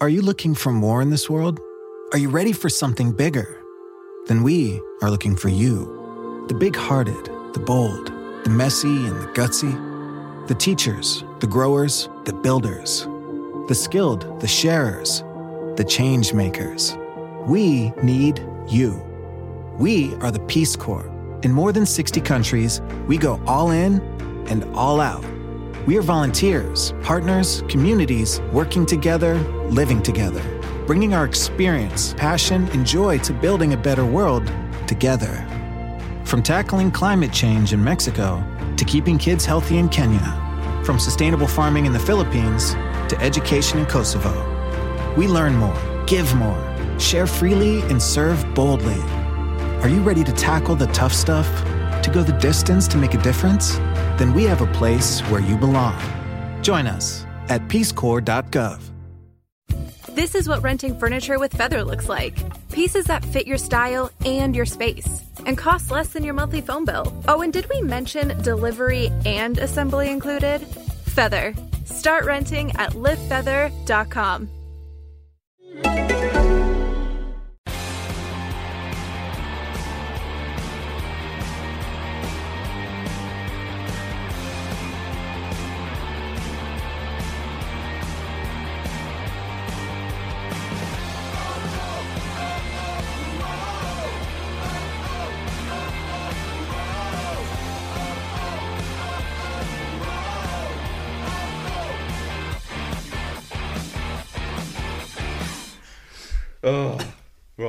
Are you looking for more in this world? Are you ready for something bigger? Then we are looking for you. The big hearted, the bold, the messy and the gutsy. The teachers, the growers, the builders. The skilled, the sharers, the change makers. We need you. We are the Peace Corps. In more than 60 countries, we go all in and all out. We are volunteers, partners, communities working together, living together, bringing our experience, passion, and joy to building a better world together. From tackling climate change in Mexico to keeping kids healthy in Kenya, from sustainable farming in the Philippines to education in Kosovo. We learn more, give more, share freely, and serve boldly. Are you ready to tackle the tough stuff? To go the distance to make a difference? Then we have a place where you belong. Join us at peacecorps.gov. This is what renting furniture with Feather looks like pieces that fit your style and your space and cost less than your monthly phone bill. Oh, and did we mention delivery and assembly included? Feather. Start renting at livefeather.com.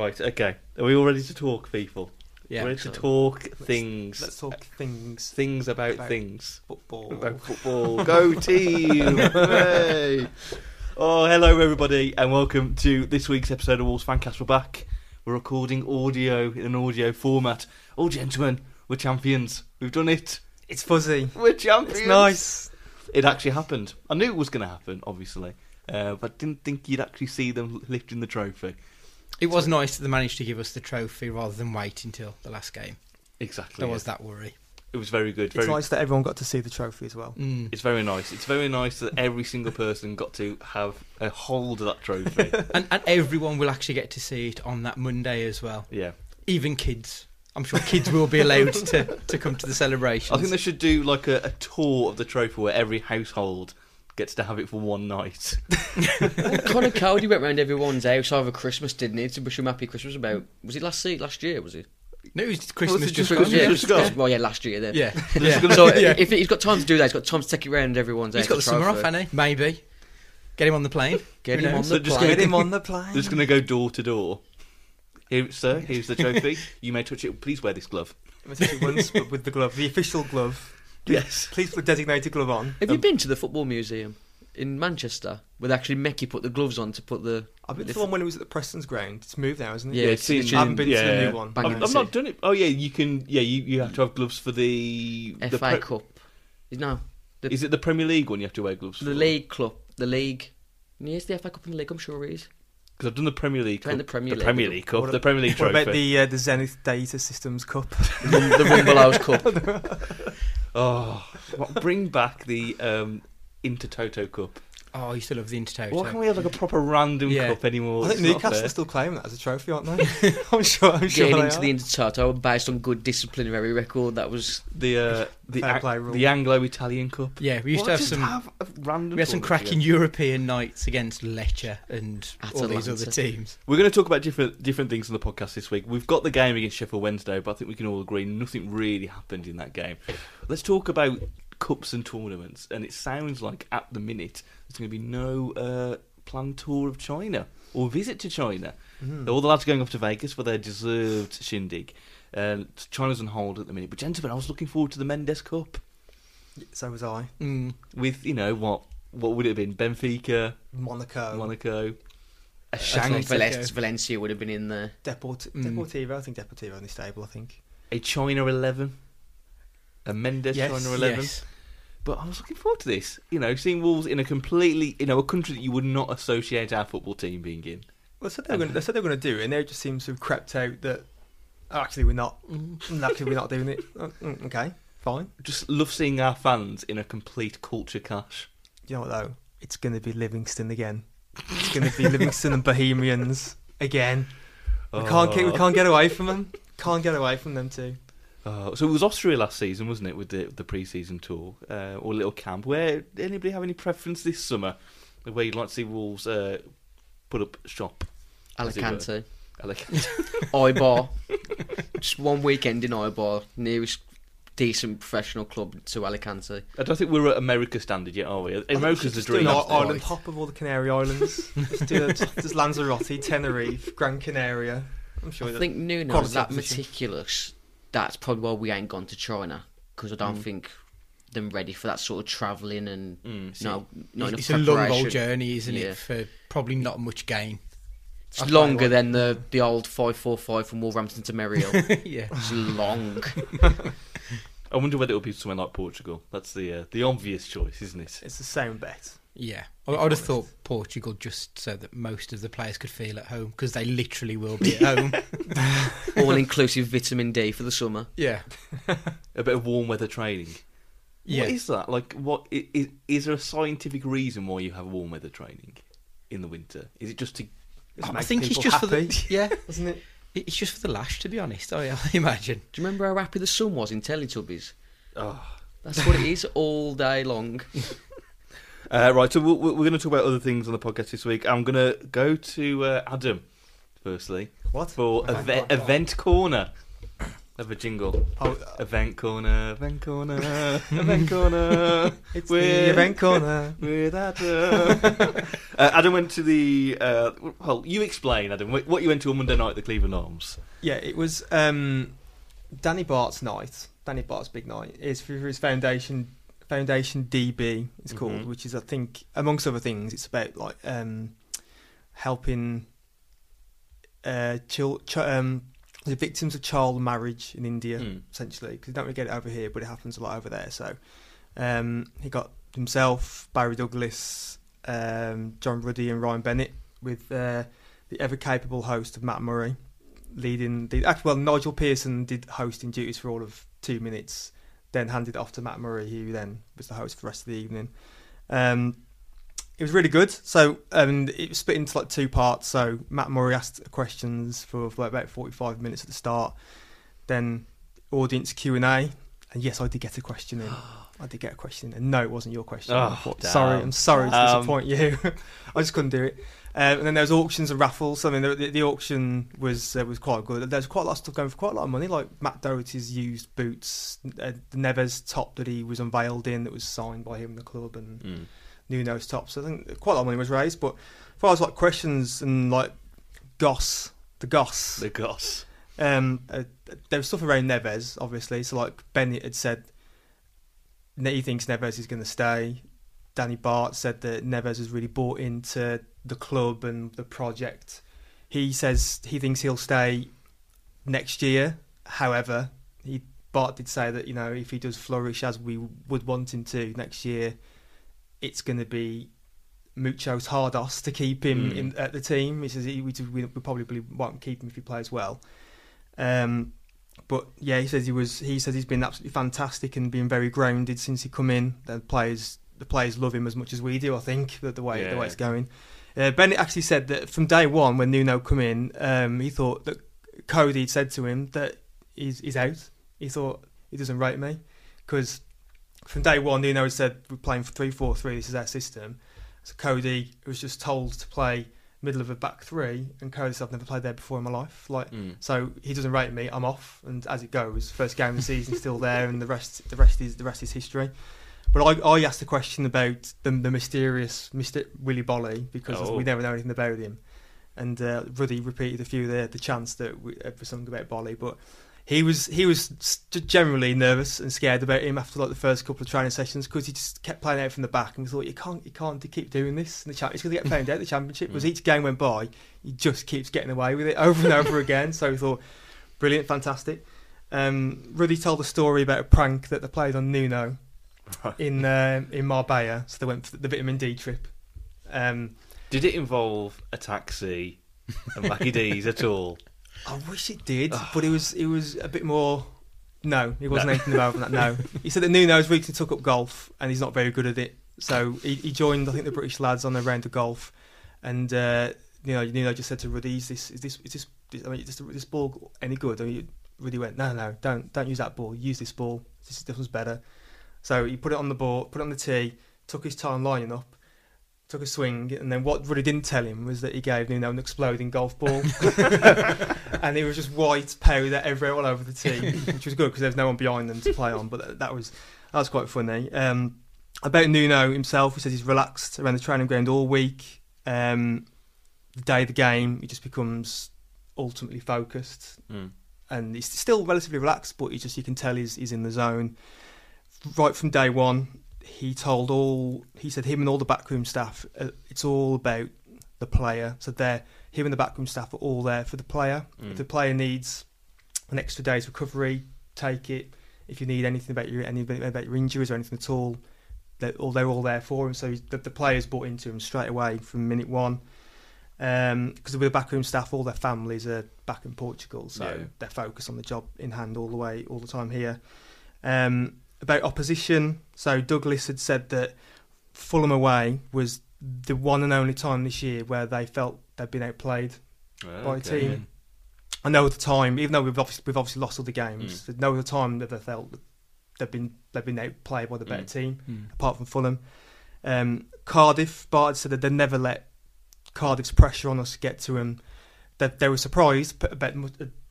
right. Okay. Are we all ready to talk, people? Yeah. Ready to talk things. Let's talk things. things about, about things. Football. About football. Go team! Hooray! Oh, hello everybody, and welcome to this week's episode of Wolves Fancast. We're back. We're recording audio in an audio format. Oh, gentlemen, we're champions. We've done it. It's fuzzy. We're champions. It's nice. It actually happened. I knew it was going to happen, obviously, uh, but didn't think you'd actually see them lifting the trophy. It was nice that they managed to give us the trophy rather than wait until the last game. Exactly. There yeah. was that worry. It was very good. It's Very nice that everyone got to see the trophy as well. Mm. It's very nice. It's very nice that every single person got to have a hold of that trophy. And, and everyone will actually get to see it on that Monday as well. yeah. Even kids. I'm sure kids will be allowed to, to come to the celebration. I think they should do like a, a tour of the trophy where every household gets to have it for one night. Conor Coady went round everyone's house over Christmas, didn't he? To wish them happy Christmas. About was it last se- last year? Was it? No, it was Christmas oh, Was it just just gone. Christmas? Yeah. just gone? Well, yeah, last year. Then. Yeah. Yeah. So Yeah. if he's got time to do that, he's got time to take it round everyone's house. He's got the summer off, hasn't he? Maybe. Get him on the plane. Get Who him on knows? So the just plane. Get him on the plane. Just going to go door to door. Here, sir, here's the trophy. You may touch it. Please wear this glove. I'm gonna take it once, but with the glove, the official glove. Yes. Please put the designated glove on. Have you been to the football museum in Manchester where they actually make you put the gloves on to put the? I've been to the the one when it was at the Preston's ground. It's moved now, isn't it? Yeah, Yeah, it's, it's in- I haven't in been to the new one. I've, I've not done it. Oh yeah, you can. Yeah, you, you have to have gloves for the the FA pre- Cup. No, the, Is it the Premier League one you have to wear gloves for? the League Club, the League. Yes, the FA Cup and the League. I'm sure it is. Because I've done the Premier League. Playing Cup, the Premier League. Premier League Cup, What the Premier League What trophy. about the uh, the Zenith Data Systems Cup? The, the Rumbelows Cup. Oh, bring back the um, Intertoto Cup. Oh, you still love the Intertoto. Why can't we have like a proper random Yeah. cup anymore? I think It's not Newcastle fair. are still claiming that as a trophy, aren't they? I'm sure. I'm sure Getting they into are. the Intertoto based on good disciplinary record. That was the uh, the, Fair play rule. the Anglo-Italian Cup. Yeah, we used Why to have just some. have a random. we had some tournament cracking together? European nights against Lecce and all these Atalanta. other teams. We're going to talk about different different things on the podcast this week. We've got the game against Sheffield Wednesday, but I think we can all agree nothing really happened in that game. Let's talk about cups and tournaments, and it sounds like at the minute there's going to be no uh, planned tour of China or visit to China. Mhm. All the lads are going off to Vegas for their deserved shindig. Uh, China's on hold at the minute, but gentlemen, I was looking forward to the Mendes Cup So was I. Mm. with you know what what would it have been Benfica, Monaco. Monaco, a Shanghai, Valencia, Valencia would have been in there. Deport- Mm. Deportivo. I think Deportivo on the table. I think. a China eleven, a Mendes Yes, China eleven. Yes. But I was looking forward to this. You know, seeing Wolves in a completely, you know, a country that you would not associate our football team being in. Well, they said they were going. They said they were going to do it, and they just seems to have crept out that. oh, actually, we're not. Mm. Actually, we're not doing it. Oh, mm, Okay, fine. Just love seeing our fans in a complete culture clash. You know what though? It's going to be Livingston again. It's going to be Livingston and Bohemians again. We can't get, we Oh. can't get away from them. Can't get away from them too. Oh, so it was Austria last season, wasn't it, with the the pre-season tour uh, or little camp? Where anybody have any preference this summer? Where you'd like to see Wolves uh, put up shop? as? Alicante. Alicante. Ibar. Just one weekend in Ibar, nearest decent professional club to Alicante. I don't think we're at America standard yet, are we? America's the Just do an dream. i- isn't it? island hop of all the Canary Islands. just do a, just Lanzarote, Tenerife, Gran Canaria. I'm sure. I think Nuno's quality that opposition. meticulous. That's probably why we ain't gone to China because I don't Mm. think them ready for that sort of travelling and Mm. no, not enough it's a long old journey, isn't Yeah. it? For probably not much gain. It's I quite longer than the the old five four five from Wolverhampton to Merry Hill. yeah. it's long. I wonder whether it'll be somewhere like Portugal. That's the uh, the obvious choice, isn't it? it's the same bet. Yeah, I, I would have thought Portugal just so that most of the players could feel at home because they literally will be at home. All inclusive vitamin D for the summer. yeah, A bit of warm weather training. yeah. What is that? Like, what is, is there a scientific reason why you have warm weather training in the winter? Is it just to? Just I think it's people just for the yeah. isn't it? it- It's just for the lash, to be honest. I, I imagine. Do you remember how happy the sun was in Teletubbies? Oh. That's what it is all day long. Uh, right, so we'll, we're going to talk about other things on the podcast this week. I'm going to go to uh, Adam firstly What? for Event event, corner. event corner. Have a jingle. Oh, Event corner, event corner, event corner. it's We're- the event corner. With Adam. uh, Adam went to the. Uh, well, you explain, Adam, what you went to on Monday night at the Cleveland Arms. Yeah, it was um, Danny Batth's night. Danny Batth's big night is for his foundation. Foundation DB it's called, Mhm. which is I think amongst other things, it's about like um, helping uh, chil- ch- um, the victims of child marriage in India, Mm. essentially, because you don't really get it over here, but it happens a lot over there. So um, he got himself, Barry Douglas, um, John Ruddy, and Ryan Bennett with uh, the ever capable host of Matt Murray leading the actually well Nigel Pearson did hosting duties for all of two minutes, then handed it off to Matt Murray, who then was the host for the rest of the evening. Um, it was really good. So um, it was split into like two parts. So Matt Murray asked questions for, for about forty five minutes at the start, then audience Q and A. And yes, I did get a question in. I did get a question in. And no, it wasn't your question. Oh, sorry, I'm sorry to Um, disappoint you. I just couldn't do it. Um, and then there was auctions and raffles. I mean, the, the, the auction was uh, was quite good. There's quite a lot of stuff going for quite a lot of money, like Matt Doherty's used boots, uh, Neves top that he was unveiled in that was signed by him in the club, and Mm. Nuno's top. So I think quite a lot of money was raised. But as far as like questions and like goss, the goss, The goss. um, uh, there was stuff around Neves, obviously. So like Bennett had said, he thinks Neves is going to stay. Danny Batth said that Neves has really bought into the club and the project. He says he thinks he'll stay next year. However, he Batth did say that you know if he does flourish as we would want him to next year, it's going to be Mucho's hard hardos to keep him Mm. in at the team. He says he, we, we probably won't keep him if he plays well. Um, but yeah, he says he was. He says he's been absolutely fantastic and been very grounded since he come in. The players, the players love him as much as we do. I think the, the way the way it's going. Uh, Bennett actually said that from day one when Nuno come in, um, he thought that Coady said to him that he's, he's out. He thought he doesn't rate me because from day one Nuno had said we're playing for three four three. This is our system. So Coady was just told to play middle of a back three, and Coady said I've never played there before in my life. Like Mm. so he doesn't rate me. I'm off, and as it goes, first game of the season still there, and the rest the rest is the rest is history. But I, I asked the question about the, the mysterious Mr. Willy Boly because Oh. we never know anything about him, and uh, Ruddy repeated a few there the chants that we, uh, for something about Boly, but. He was he was generally nervous and scared about him after like the first couple of training sessions because he just kept playing out from the back and we thought you can't you can't keep doing this in the cha- He's going to get found out the championship. Because each game went by, he just keeps getting away with it over and over again. So we thought brilliant, fantastic. Um, Ruddy told a story about a prank that they played on Nuno Right. in uh, in Marbella. So they went for the vitamin D trip. Um, Did it involve a taxi and Mackie D's at all? I wish it did, but it was it was a bit more. No, it wasn't No. anything about that. No, he said that Nuno's recently took up golf and he's not very good at it. So he, he joined, I think, the British lads on their round of golf, and uh, you know, Nuno just said to Ruddy, "Is this is this is this, I mean, is this, this ball any good?" I mean, Ruddy went, "No, no, don't don't use that ball. Use this ball. This this one's better." So he put it on the board, put it on the tee, took his time lining up, took a swing, and then what Ruddy didn't tell him was that he gave Nuno an exploding golf ball, and it was just white powder everywhere all over the tee, which was good because there was no one behind them to play on. But that, that was that was quite funny. Um, about Nuno himself, he says he's relaxed around the training ground all week. Um, the day of the game, he just becomes ultimately focused, Mm. and he's still relatively relaxed, but he just you can tell he's he's in the zone. Right from day one, he told all he said him and all the backroom staff, uh, it's all about the player. So they're him and the backroom staff are all there for the player. Mm. If the player needs an extra day's recovery, take it. If you need anything about your anything about your injuries or anything at all, they're all they're all there for him. So he's- the, the players bought into him straight away from minute one. Um, because with the backroom staff, all their families are back in Portugal, so Yeah. they're focused on the job in hand all the way, all the time here. Um, about opposition, so Douglas had said that Fulham away was the one and only time this year where they felt they'd been outplayed by a team. I know at the time, even though we've obviously, we've obviously lost all the games, there's no other time that they felt they've been they've been outplayed by the better Mm. team, Mm. apart from Fulham. Um, Cardiff, Batth said that they never let Cardiff's pressure on us get to them. That they were surprised, but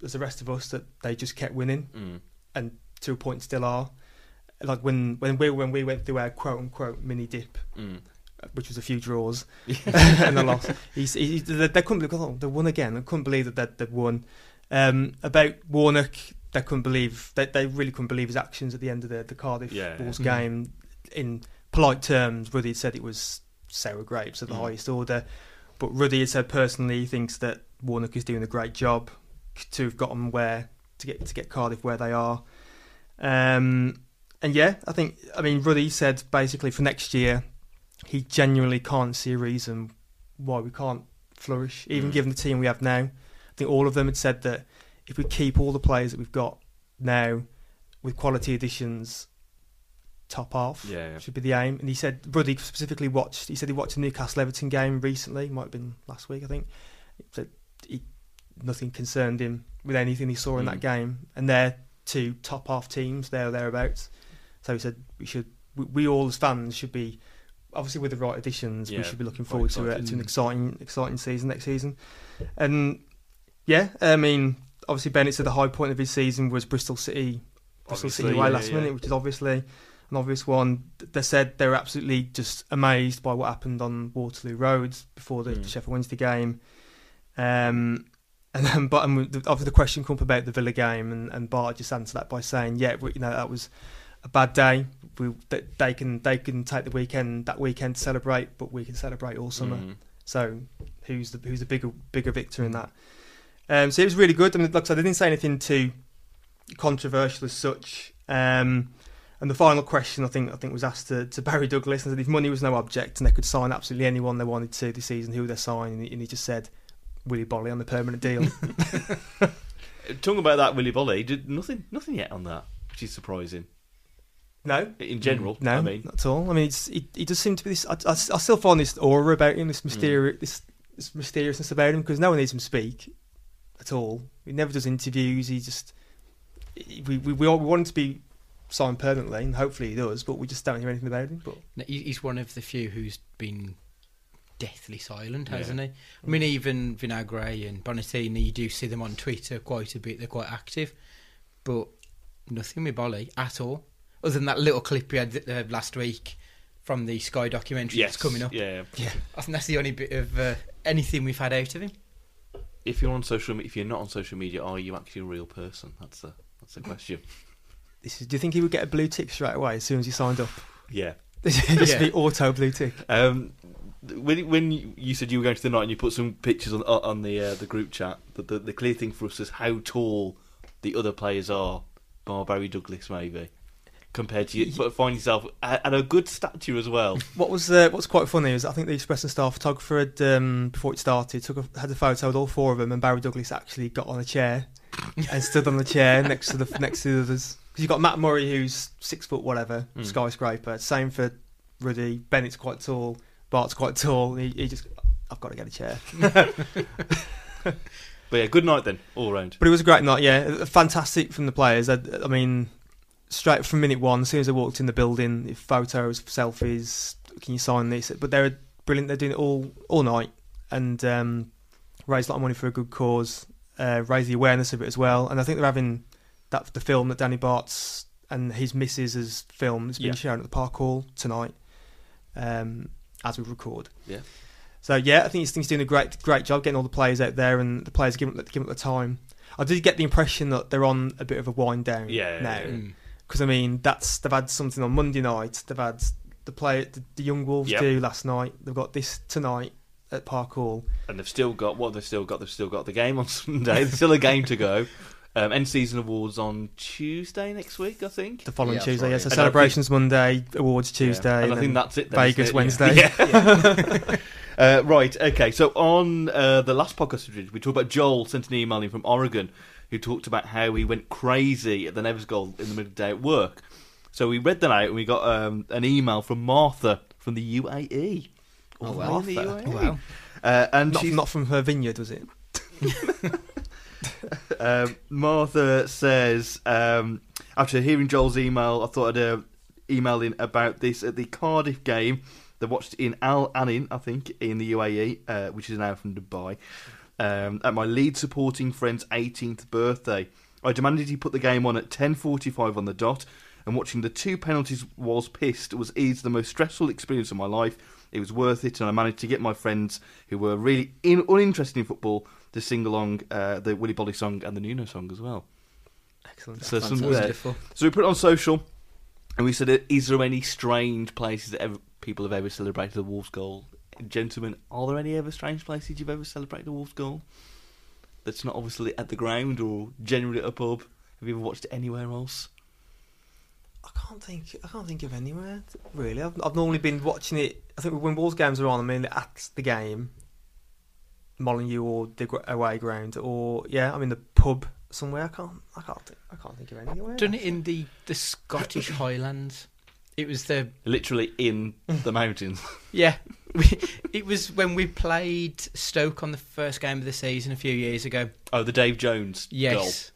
as the rest of us, that they just kept winning Mm. and to a point still are. Like when when we when we went through our quote unquote mini dip, Mm. which was a few draws and a loss. He's, he, they, they couldn't believe oh, they won again. They couldn't believe that they'd, they'd won. Um, about Warnock, they couldn't believe they, they really couldn't believe his actions at the end of the, the Cardiff Yeah, Bulls yeah. game. In polite terms, Ruddy said it was sour grapes of the Mm. highest order, but Ruddy had said personally he thinks that Warnock is doing a great job to have gotten where to get to get Cardiff where they are. Um, and yeah, I think I mean Ruddy said basically for next year he genuinely can't see a reason why we can't flourish, even Mm. given the team we have now. I think all of them had said that if we keep all the players that we've got now with quality additions, top half Yeah, yeah. should be the aim. And he said Ruddy specifically watched. He said he watched a Newcastle Everton game recently. Might have been last week, I think. He said he, nothing concerned him with anything he saw in that Mm. game, and they're two top half teams there or thereabouts. So he said we should, we, we all as fans should be, obviously with the right additions, Yeah, we should be looking forward to, it, to an exciting, exciting season next season. And yeah, I mean, obviously Bennett said the high point of his season was Bristol City, Bristol Obviously, City away yeah, last yeah. minute, which is obviously an obvious one. They said they were absolutely just amazed by what happened on Waterloo Road before the Mm. Sheffield Wednesday game. Um, and then, but and the- obviously the question come up about the Villa game, and, and Batth just answered that by saying, "Yeah, you know that was a bad day. We they can they can take the weekend that weekend to celebrate, but we can celebrate all summer. Mm. So who's the who's the bigger bigger victor in that? Um, so it was really good. I mean, like I said, they didn't say anything too controversial as such. Um, and the final question I think I think was asked to, to Barry Douglas and said if money was no object and they could sign absolutely anyone they wanted to this season, who would they sign? And he, and he just said Willy Boly on the permanent deal. Talking about that, Willy Boly did nothing, nothing yet on that, which is surprising no, in general. no, I mean, not at all. I mean, it's, he, he does seem to be this. I, I, I still find this aura about him, this mm. mysterious, this, this mysteriousness about him, because no one needs him to speak at all. He never does interviews. He just he- we we we, all, we want him to be signed permanently, and hopefully he does, but we just don't hear anything about him. But No, He's one of the few who's been deathly silent, hasn't he? I mm. mean, even Vinagre and Bonatini, you do see them on Twitter quite a bit. They're quite active, but nothing with Boly at all. Other than that little clip we had uh, last week from the Sky documentary yes, that's coming up. Yeah, yeah, I think that's the only bit of uh, anything we've had out of him. if you're on social, if you're not on social media, are you actually a real person? That's the that's the question. this is, do you think he would get a blue tick straight away as soon as he signed up? Yeah. just Yeah. be auto blue tick. Um, when when you you said you were going to the night and you put some pictures on on the uh, the group chat, the, the the clear thing for us is how tall the other players are, bar Barry Douglas maybe, compared to you, but find yourself at, a good stature as well. What was uh, what's quite funny is I think the Express and Star photographer had um, before it started took a, had a photo with all four of them, and Barry Douglas actually got on a chair and stood on the chair next to the next to the others. Because you've got Matt Murray who's six foot whatever Mm. skyscraper. Same for Ruddy. Bennett's quite tall. Batth's quite tall. He, he just I've got to get a chair. But yeah, good night then, all round. But it was a great night, yeah. Fantastic from the players. I, I mean, straight from minute one, as soon as they walked in the building, photos, selfies, can you sign this? But they're brilliant. They're doing it all all night and um, raised a lot of money for a good cause, uh, raise the awareness of it as well. And I think they're having that the film that Danny Batth's and his missus has filmed. It's been Yeah. shown at the Park Hall tonight um, as we record. Yeah. So yeah, I think he's, think he's doing a great great job getting all the players out there and the players giving it, giving it the time. I did get the impression that they're on a bit of a wind down Yeah, now yeah. Mm. Because I mean that's they've had something on Monday night. They've had the play the, the young Wolves Yep. do last night. They've got this tonight at Park Hall. And they've still got what they've still got. They've still got the game on Sunday. There's still a game to go. Um, end season awards on Tuesday next week, I think. The following Yeah, Tuesday, right. yeah. So And I celebrations Monday, awards Tuesday, Yeah. and I think that's it. then, Vegas it? Wednesday. Yeah. uh, right. Okay. So on uh, the last podcast we did, we talked about Joel sent an email in from Oregon, who talked about how he went crazy at the Neves goal in the middle of the day at work. So we read that out, and we got um, an email from Martha from the UAE. Oh, All wow. the way in Martha. UAE. Wow. Uh, and not, she's not from her vineyard, was it? Um, Martha says, um, after hearing Joel's email, I thought I'd uh, email in about this at the Cardiff game. They watched in Al Ain, I think, in the UAE, uh, which is now from Dubai, um, at my lead supporting friend's 18th birthday. I demanded he put the game on at 10.45 on the dot, and watching the two penalties was pissed It was is the most stressful experience of my life. It was worth it, and I managed to get my friends who were really in, uninterested in football to sing along uh, the Willy Boly song and the Nuno song as well. Excellent. So, some, uh, so we put it on social, and we said, "Is there any strange places that ever, people have ever celebrated a Wolves goal?" Gentlemen, are there any other strange places you've ever celebrated a Wolves goal? That's not obviously at the ground or generally at a pub. Have you ever watched it anywhere else? I can't think. I can't think of anywhere really. I've, I've normally been watching it. I think when Wolves games are on, I'm in at the game, Molyneux or the gr- away ground, or yeah, I'm in the pub somewhere. I can't. I can't. Think, I can't think of anywhere. Done it in the, the Scottish Highlands. It was the Literally in the mountains. yeah. We, it was when we played Stoke on the first game of the season a few years ago. Oh, the Dave Jones Yes,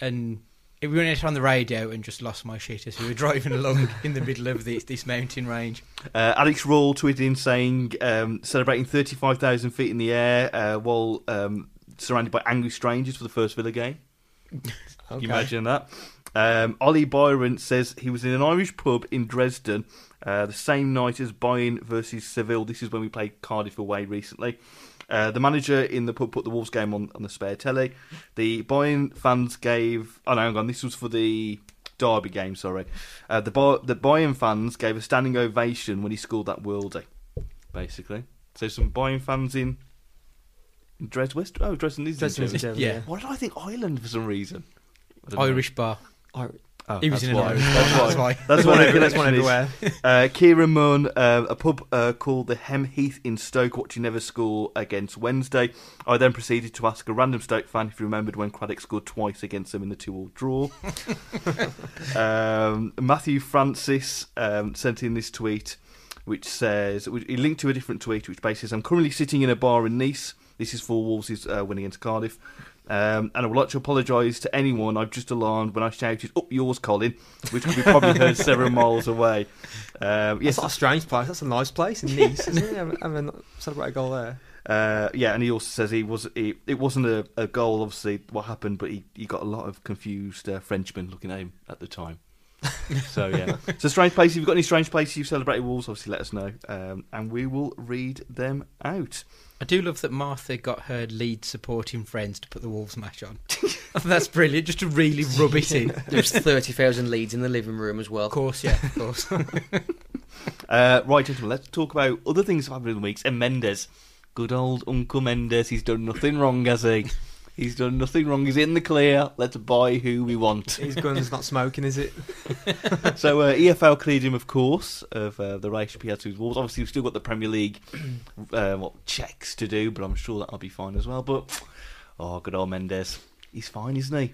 and it, we went it on the radio and just lost my shit as we were driving along in the middle of this this mountain range. Uh, Alex Rawl tweeted in saying, um, celebrating 35,000 feet in the air uh, while um, surrounded by angry strangers for the first Villa game. Can you imagine that? Um, Ollie Byron says he was in an Irish pub in Dresden uh, the same night as Bayern versus Seville. This is when we played Cardiff away recently. Uh, the manager in the pub put the Wolves game on, on the spare telly. The Bayern fans gave. Oh, no, hang on. This was for the Derby game, sorry. Uh, the, Bay- the Bayern fans gave a standing ovation when he scored that worldie, basically. So some Bayern fans in. in Dres- West, oh, Dresden is Dresden is in Germany. Germany, Yeah. yeah. Why did I think Ireland for some reason? I don't know. Irish bar. Irish. Oh, He was that's in why. Irish That's why. That's why. That's why one, the every, one connection everywhere. Uh, Kieran Munn, uh, a pub uh, called the Hem Heath in Stoke, watching Neves score against Wednesday. I then proceeded to ask a random Stoke fan if he remembered when Craddock scored twice against them in the two-all draw. um, Matthew Francis um, sent in this tweet, which says he linked to a different tweet, which basically says, "I'm currently sitting in a bar in Nice. This is for Wolves' uh, win against Cardiff." Um, and I would like to apologise to anyone I've just alarmed when I shouted "Up yours, Colin," which could be probably heard several miles away. Um, yes, That's not a strange place. That's a nice place in Nice, isn't it? Have, have celebrate a goal there. Uh, yeah, and he also says he was he, it wasn't a, a goal, obviously, what happened, but he, he got a lot of confused uh, Frenchmen looking at him at the time. so yeah, so strange places. If you've got any strange places you've celebrated Wolves, obviously let us know, um, and we will read them out. I do love that Martha got her lead supporting friends to put the Wolves match on. That's brilliant, just to really rub it in. There's 30,000 leads in the living room as well. Of course, yeah, of course. Uh, right, gentlemen, let's talk about other things that happened in the weeks. And Mendes, good old Uncle Mendes, he's done nothing wrong, has he? He's done nothing wrong. He's in the clear. Let's buy who we want. His gun's not smoking, is it? so uh, EFL cleared him, of course, of uh, the relationship he had to his Wolves. Obviously, we've still got the Premier League uh, what checks to do, but I'm sure that'll be fine as well. But oh, good old Mendes, he's fine, isn't he?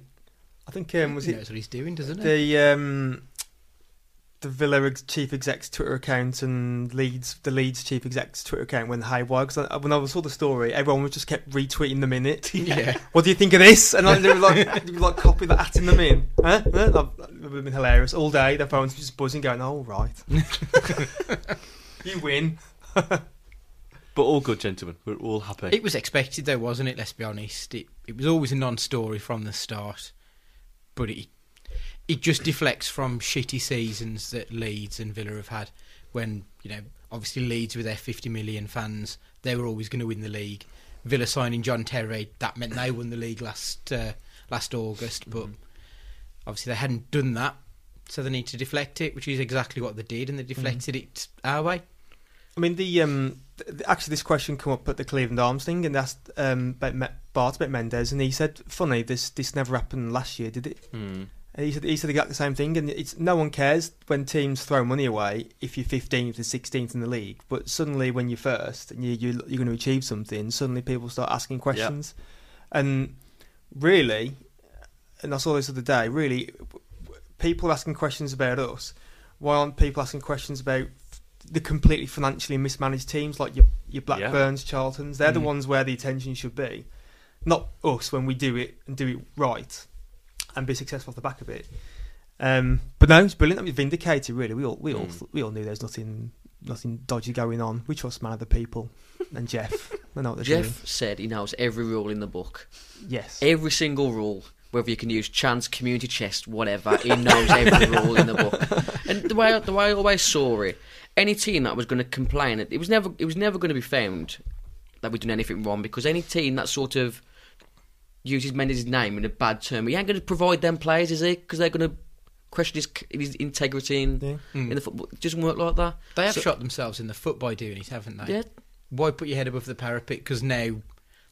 I think um, was he it knows what he's doing, doesn't he? the um, the Villa ex- chief exec's Twitter account and Leeds the Leeds chief exec's Twitter account went haywire because when I saw the story, everyone was just kept retweeting them in it. Yeah. What do you think of this? And like, they were like, they were like copying that, atting them in. Huh? Huh? That would have been hilarious all day. Their phones were just buzzing, going, "Oh right, you win." But all good, gentlemen. We're all happy. It was expected though, wasn't it? Let's be honest. It it was always a non-story from the start, but it it just deflects from shitty seasons that Leeds and Villa have had. When you know, obviously Leeds with their 50 million fans, they were always going to win the league. Villa signing John Terry, that meant they won the league last uh, last August, but obviously they hadn't done that, so they need to deflect it, which is exactly what they did, and they deflected it our way. I mean, the um, th- actually this question came up at the Cleveland Arms thing, and asked um, about Me- Batth about Mendes, and he said, "Funny, this this never happened last year, did it?" Hmm. He said he said exactly the same thing, and it's no one cares when teams throw money away if you're 15th and 16th in the league, but suddenly when you're first and you, you you're going to achieve something, suddenly people start asking questions, and really, and I saw this the other day. Really, people are asking questions about us. Why aren't people asking questions about the completely financially mismanaged teams like your your Blackburns, Charltons? They're the Mm. ones where the attention should be, not us when we do it and do it right and be successful off the back of it. Um, but no, it's brilliant. I mean, vindicated. Really, we all we all Mm. we all knew there's nothing nothing dodgy going on. We trust man of the people and Jeff. They know what they're doing. Jeff said he knows every rule in the book. Yes. Every single rule, whether you can use chance, community chest, whatever, he knows every rule in the book. And the way the way I always saw it, any team that was going to complain, it was never it was never going to be found that we'd done anything wrong because any team that sort of uses Mendes' name in a bad term, he ain't going to provide them players, is he? Because they're going to question his, his integrity in, Yeah. in hmm. the football. It doesn't work like that. They have So- shot themselves in the foot by doing it, haven't they? Yeah, Why put your head above the parapet? Because now,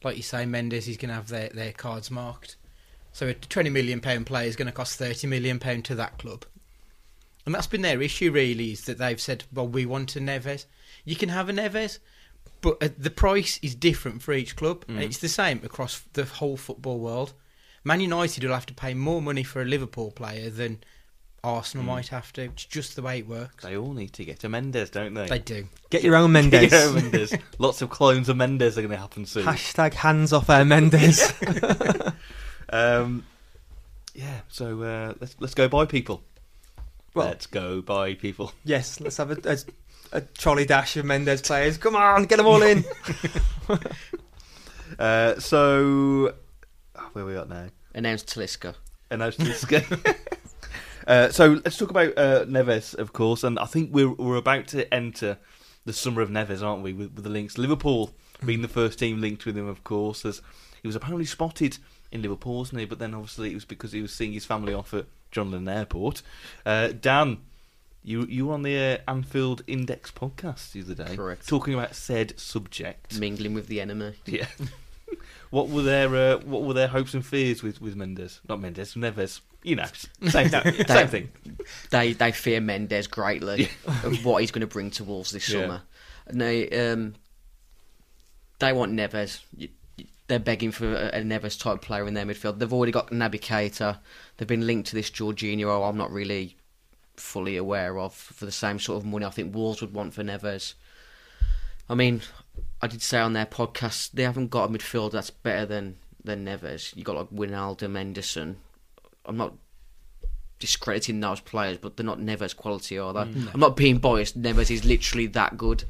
like you say, Mendes is going to have their, their cards marked. So a twenty million pound player is going to cost thirty million pound to that club, and that's been their issue. Really, is that they've said, "Well, we want a Neves. You can have a Neves, but uh, the price is different for each club, and Mm. it's the same across the whole football world." Man United will have to pay more money for a Liverpool player than Arsenal Mm. might have to. It's just the way it works. They all need to get a Mendes, don't they? They do. Get your own Mendes. Yeah, Mendes. Lots of clones of Mendes are going to happen soon. Hashtag hands off our Mendes. Um, yeah, so uh, let's let's go buy people. Well- let's go buy people. yes, let's have a, a, a trolley dash of Mendes players. Come on, get them all in. Uh, so oh, where are we at now? announced Talisca. And now to this. Uh, so let's talk about uh, Neves, of course, and I think we're we're about to enter the summer of Neves, aren't we? With, with the links, Liverpool being the first team linked with him, of course, as he was apparently spotted in Liverpool, wasn't he? But then obviously it was because he was seeing his family off at John Lennon Airport. Uh, Dan, you you were on the uh, Anfield Index podcast the other day, Correct. talking about said subject. Mingling with the enemy. Yeah. what were their uh, what were their hopes and fears with, with Mendes? Not Mendes, Neves. You know, same same thing. They they fear Mendes greatly of what he's going to bring to Wolves this Yeah. summer. And they um they want Neves. They're begging for a, Neves type player in their midfield. They've already got Naby Keita. They've been linked to this Jorginho. who I'm not really fully aware of for the same sort of money I think Wolves would want for Neves. I mean, I did say on their podcast they haven't got a midfield that's better than than Neves. You got like Wijnaldum, Henderson. I'm not discrediting those players, but they're not Neves quality, are they? Mm. I'm not being biased. Neves is literally that good.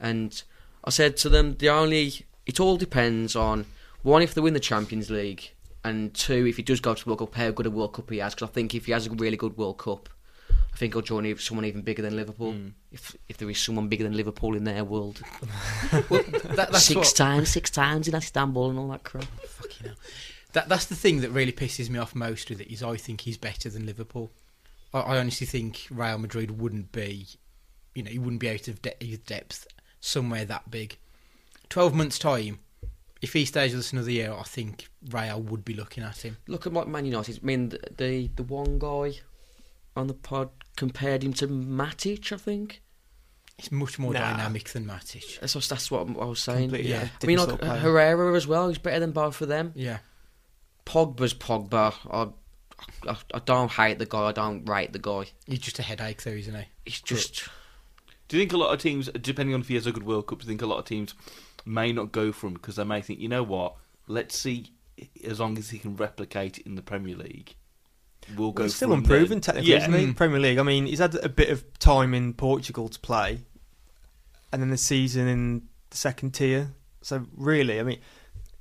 And I said to them, the only it all depends on one if they win the Champions League, and two if he does go to the World Cup, how good a World Cup he has. Because I think if he has a really good World Cup, think he'll join someone even bigger than Liverpool. Mm. If if there is someone bigger than Liverpool in their world, Well, that, that's six what, times, six times in Istanbul and all that crap. Fucking hell. That that's the thing that really pisses me off most with it is I think he's better than Liverpool. I, I honestly think Real Madrid wouldn't be, you know, he wouldn't be out of de- his depth somewhere that big. Twelve months time, if he stays with us another year, I think Real would be looking at him. Look at Man United. I mean, the the, the one guy on the pod compared him to Matic. I think He's much more Nah. dynamic than Matic. that's what, that's what I was saying. Completely Yeah. I mean, like player. Herrera as well. He's better than both of them. Yeah, Pogba's Pogba. I I, I don't hate the guy. I don't rate the guy. He's just a headache, though, isn't he? He's just Do you think a lot of teams, depending on if he has a good World Cup, do you think a lot of teams may not go for him because they may think, you know what, let's see, as long as he can replicate it in the Premier League, we'll go. He's still him unproven then. technically, yeah. isn't he? Mm. Premier League. I mean, he's had a bit of time in Portugal to play, and then the season in the second tier. So really, I mean,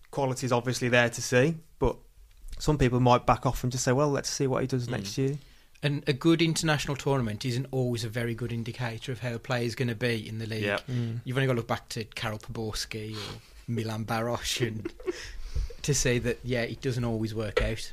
quality is obviously there to see, but some people might back off and just say, "Well, let's see what he does Mm. next year." And a good international tournament isn't always a very good indicator of how a player is going to be in the league. Yeah. You've only got to look back to Karel Poborsky or Milan Baros and to say that, yeah, it doesn't always work out.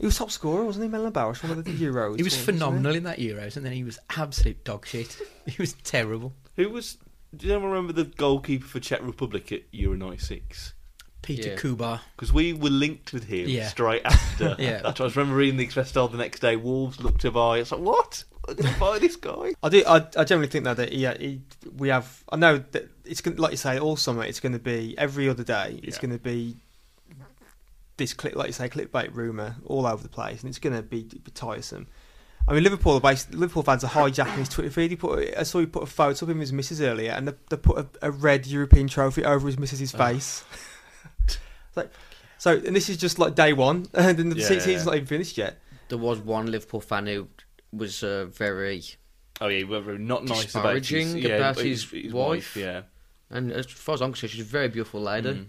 He was top scorer, wasn't he? Milan Baros, one of the Euros. He was wasn't phenomenal in that Euros, and then he was absolute dog shit. He was terrible. Who was? Do you ever remember the goalkeeper for Czech Republic at Euro '96? Peter Yeah. Kouba. Because we were linked with him Yeah. straight after. Yeah. That's what I was remember reading the Express Star the next day. Wolves looked to buy. It's like, what? To buy this guy? I do. I, I generally think though that he, he, we have. I know that it's going like you say all summer. It's going to be every other day. It's Yeah. going to be this clip, like you say, clickbait rumor all over the place, and it's going to be, be tiresome. I mean, Liverpool are based, Liverpool fans are hijacking his Twitter feed. He put, I saw he put a photo of him and his missus earlier, and they, they put a, a red European trophy over his missus's Oh. face. It's like, so, and this is just like day one, and then the Yeah, season's yeah. not even finished yet. there was one Liverpool fan who was uh, very Oh yeah, we were not nice about his, Disparaging yeah, about his, his his wife. Yeah, and as far as I'm concerned, she's a very beautiful lady. Mm.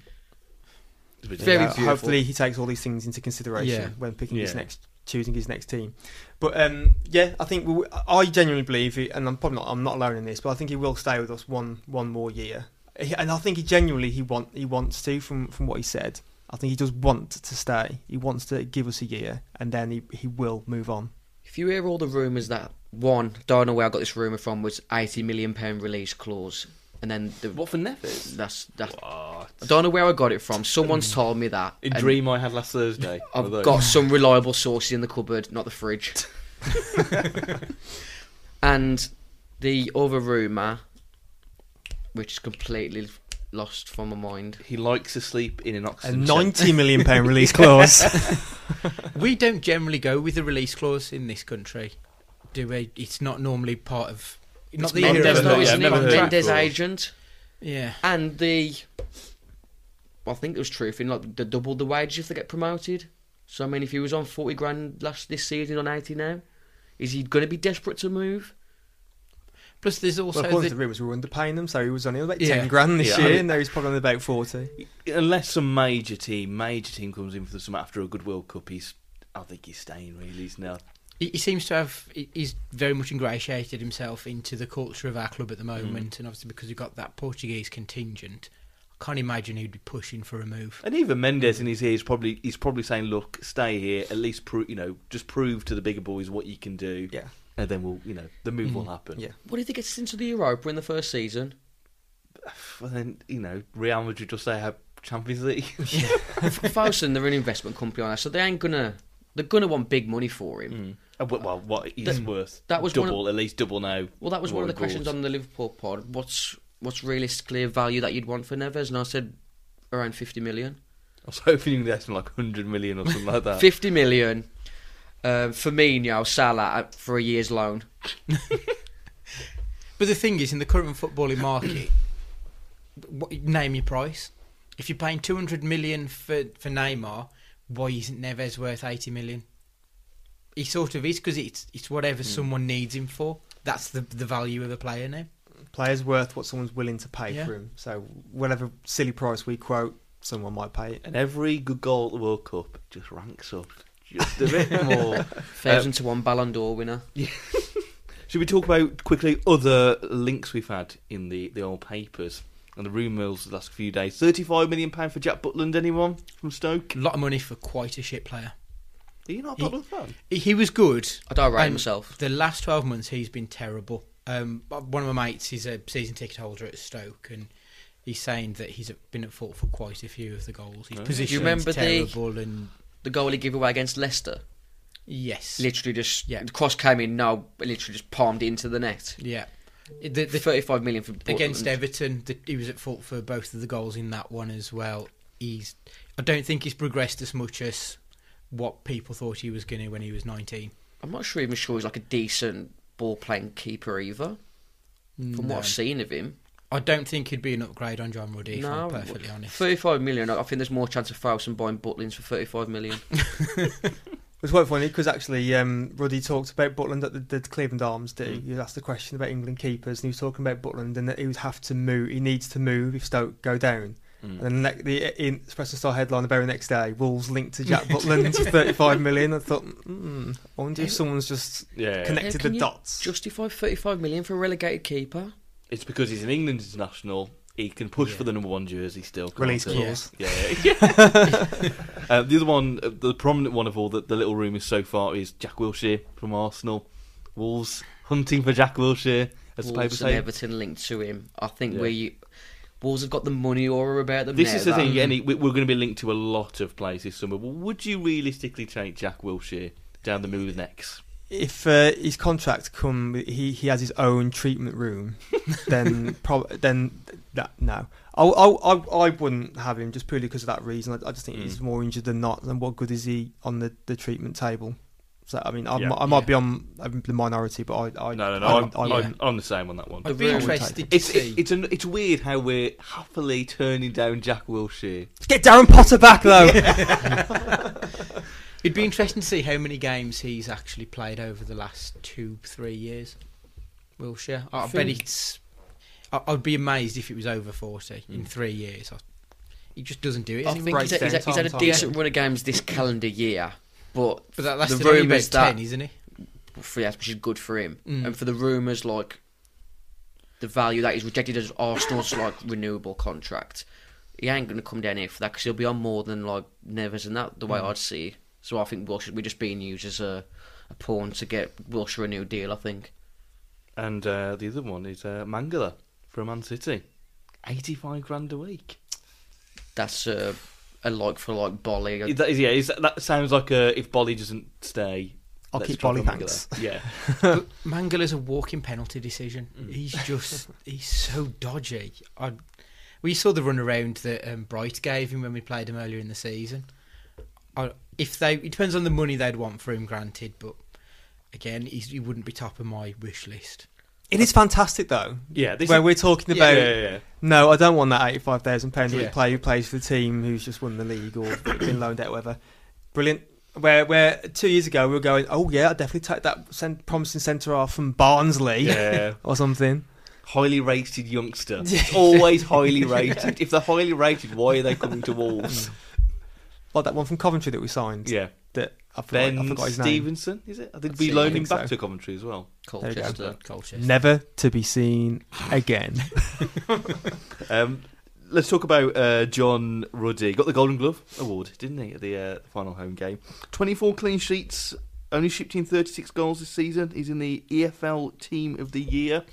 It's Very Yeah, beautiful. Hopefully, he takes all these things into consideration Yeah. when picking his next, choosing his next team. But um, yeah, I think we, I genuinely believe, he, and I'm probably not, I'm not alone in this, but I think he will stay with us one one more year. He- And I think he genuinely he want he wants to from from what he said. I think he does want to stay. He wants to give us a year, and then he he will move on. If you hear all the rumours that one, don't know where I got this rumour from, was eighty million pound release clause, and then the What for Neves? that's that. What? I don't know where I got it from. Someone's um, told me that. A and dream I had last Thursday. one I've those. got some reliable sources in the cupboard, not the fridge. and the other rumour, which is completely lost from my mind. He likes to sleep in an A oxygen. ninety million pound release clause. We don't generally go with the release clause in this country, do we? It's not normally part of. Not the not- era Mendes, never of heard- no, yeah, isn't I've it? Mendes agent. Yeah. And the, well, I think there was truth in like the double the wage if they get promoted. So I mean, if he was on forty grand last this season on eighty now, is he going to be desperate to move? Plus, there's also well, according the, to the rumours, we were underpaying them, so he was only about Yeah. ten grand this Yeah, I year, mean- and now he's probably on about forty. Unless some major team, major team comes in for some after a good World Cup, he's. I think he's staying. Really, he's now. He, he seems to have. he- He's very much ingratiated himself into the culture of our club Mm. at the moment, and obviously because we've got that Portuguese contingent, I can't imagine he'd be pushing for a move. And even Mendes in his ear is probably he's probably saying, "Look, stay here. At least prove, you know, just prove to the bigger boys what you can do, Yeah, and then we'll, you know, the move will Mm. happen." yeah. What if he gets into the Europa in the first season? And then you know, Real Madrid just say have Champions League. Fosun, they're an investment company on that, so they ain't gonna. They're gonna want big money for him. Mm. Uh, well, well, what he's That- worth? that was one of- double, at least double now. Well, that was one of the Roy questions on the Liverpool pod. What's what's realistically a value that you'd want for Neves? And I said around fifty million. I was hoping you'd get like hundred million or something like that. Fifty million. Uh, Firmino, Salah uh, for a year's loan. But the thing is, in the current footballing market, what, name your price. If you're paying 200 million for, for Neymar, why isn't Neves worth 80 million? He sort of is because it's it's whatever hmm. someone needs him for. That's the the value of a player now. Player's worth what someone's willing to pay Yeah. for him. So whatever silly price we quote, someone might pay it. And every good goal at the World Cup just ranks up just a bit more. Thousand um, to one Ballon d'Or winner. Should we talk about quickly other links we've had in the, the old papers and the rumours the last few days? Thirty-five million pound for Jack Butland. Anyone from Stoke? A lot of money for quite a shit player. Are you not a He- fan? He, was good. I don't rate And myself. The last 12 months, he's been terrible. Um, one of my mates is a season ticket holder at Stoke, and he's saying that he's been at fault for quite a few of the goals. His Oh. position You remember the- terrible, and The goal he gave away against Leicester, yes, literally just Yeah. the cross came in. No, literally just palmed it into the net. yeah. The, the, Thirty-five million for against Everton, the, he was at fault for both of the goals in that one as well. He's, I don't think he's progressed as much as what people thought he was going to when he was 19. I'm not sure even sure he's like a decent ball playing keeper either. From No. what I've seen of him, I don't think he'd be an upgrade on John Ruddy, if no, I'm perfectly honest. 35 million. I think there's more chance of Farrelson buying Butlins for 35 million. It's was quite funny because actually um, Ruddy talked about Butland at the, the Cleveland Arms do. Mm. He was asked the question about England keepers and he was talking about Butland and that he would have to move. He needs to move if Stoke go down. Mm. And then the, the in Express Star headline the very next day, Wolves linked to Jack Butland for 35 million. I thought, mm, I wonder if someone's just Yeah, connected How can the you dots. Justify 35 million for a relegated keeper? it's because he's an England international. He can push Yeah. for the number one jersey still. can't Release he? clause. Yeah, yeah. uh, the other one, uh, the prominent one of all, the, the little rumours so far is Jack Wilshere from Arsenal. Wolves hunting for Jack Wilshere, as the paper Wolves and say. Everton linked to him. I think Yeah. we Wolves have got the money aura about them. This now, is the thing, Any, we- we're going to be linked to a lot of players this summer. Would you realistically take Jack Wilshere down the middle next? If uh, his contract come, he he has his own treatment room, then prob- then that no, I, I I I wouldn't have him just purely because of that reason. I, I just think he's Mm. more injured than not. And what good is he on the, the treatment table? So I mean, I, Yeah. I might Yeah. be on the minority, but I, I No, no, no. I, I'm, I I'm, wouldn't. I'm the same on that one. I'd be really interested to It's see. it, it's an, it's weird how we're happily turning down Jack Wilshere. Let's get Darren Potter back though. It'd be interesting to see how many games he's actually played over the last two, three years. Wilshere. I, I bet think- it's. I, I'd be amazed if it was over 40 in Mm. three years. I, he just doesn't do it. I think he's, breaks he's, down he's had a decent run of games this calendar year, but But that, that's the only about rumours that 10, isn't it? for yes, which is good for him. Mm. And for the rumours like the value that he's rejected as Arsenal's like renewable contract, he ain't going to come down here for that because he'll be on more than like Neves and that. The way Mm. I'd see. So I think Wilshere we're just being used as a, a pawn to get Wilshere a new deal. I think. And uh, the other one is uh, Mangala from Man City. 85 grand a week. That's a, a like for like Boly. That is, yeah, is, that sounds like a, if Boly doesn't stay. I'll let's keep drop Boly, Mangala. thanks. Yeah. But Mangala's a walking penalty decision. Mm. He's just he's so dodgy. I, we saw the run around that um, Bright gave him when we played him earlier in the season. I, if they, it depends on the money they'd want for him, granted. But again, he's, he wouldn't be top of my wish list. It is fantastic though. Yeah, this When is, we're talking about yeah, yeah. No, I don't want that eighty-five thousand pounds a Yeah. player who plays for the team who's just won the league or been loaned out, whatever. Brilliant. Where where two years ago we were going, oh yeah, I'd definitely take that cent- promising centre half from Barnsley Yeah. or something. highly rated youngster. It's always highly rated. If they're highly rated, why are they coming to Wolves? Like that one from Coventry that we signed. yeah. That I forgot, I Ben forgot his name. Stevenson, is it? I think we it, loaned him back so. to Coventry as well. There you. Colchester. Colchester. Never to be seen again. Um, let's talk about uh, John Ruddy. Got the Golden Glove award, didn't he, at the, uh, the final home game? 24 clean sheets, only shipped in 36 goals this season. He's in the EFL Team of the Year.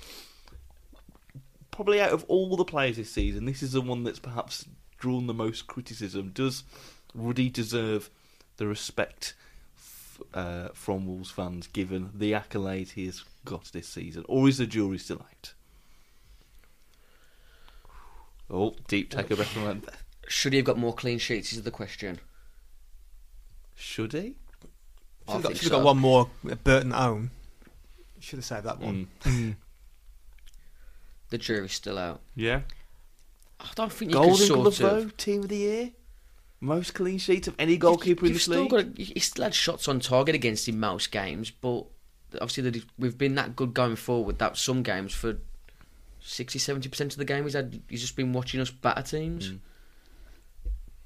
Probably out of all the players this season, this is the one that's perhaps drawn the most criticism. Does Ruddy deserve the respect f- uh, from Wolves fans given the accolade he has got this season? Or is the jury still out? Oh, deep take a breath from that. Should he have got more clean sheets? Is the question. Should he? I Should have got, think should've got one more at Burton Own. Should have saved that one. Mm. The jury's still out. Yeah. I don't think you Golden can sort Glove, of. though, Team of the Year. Most clean sheets of any goalkeeper in you've this still league. Got you still had shots on target against him most games, but obviously we've been that good going forward. That some games for 60 70 percent of the game he's had, he's just been watching us batter teams. Mm.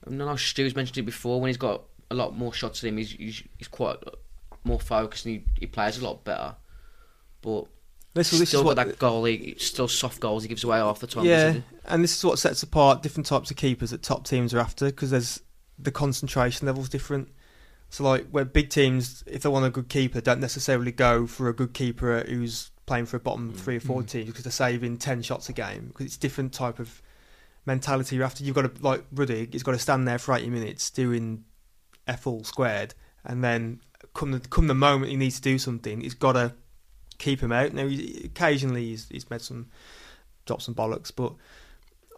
I know Stu's mentioned it before. When he's got a lot more shots at him, he's he's, he's quite more focused and he, he plays a lot better. But This, still this is got what that goal. He, still soft goals he gives away half the time. Yeah, and this is what sets apart different types of keepers that top teams are after because there's the concentration levels different. So like where big teams, if they want a good keeper, don't necessarily go for a good keeper who's playing for a bottom Mm. three or four Mm. teams because they're saving ten shots a game because it's different type of mentality you're after. You've got to like Ruddy, he's got to stand there for eighty minutes doing f all squared, and then come the come the moment he needs to do something, he's got to keep him out. Now he, occasionally he's he's made some dropped some bollocks, but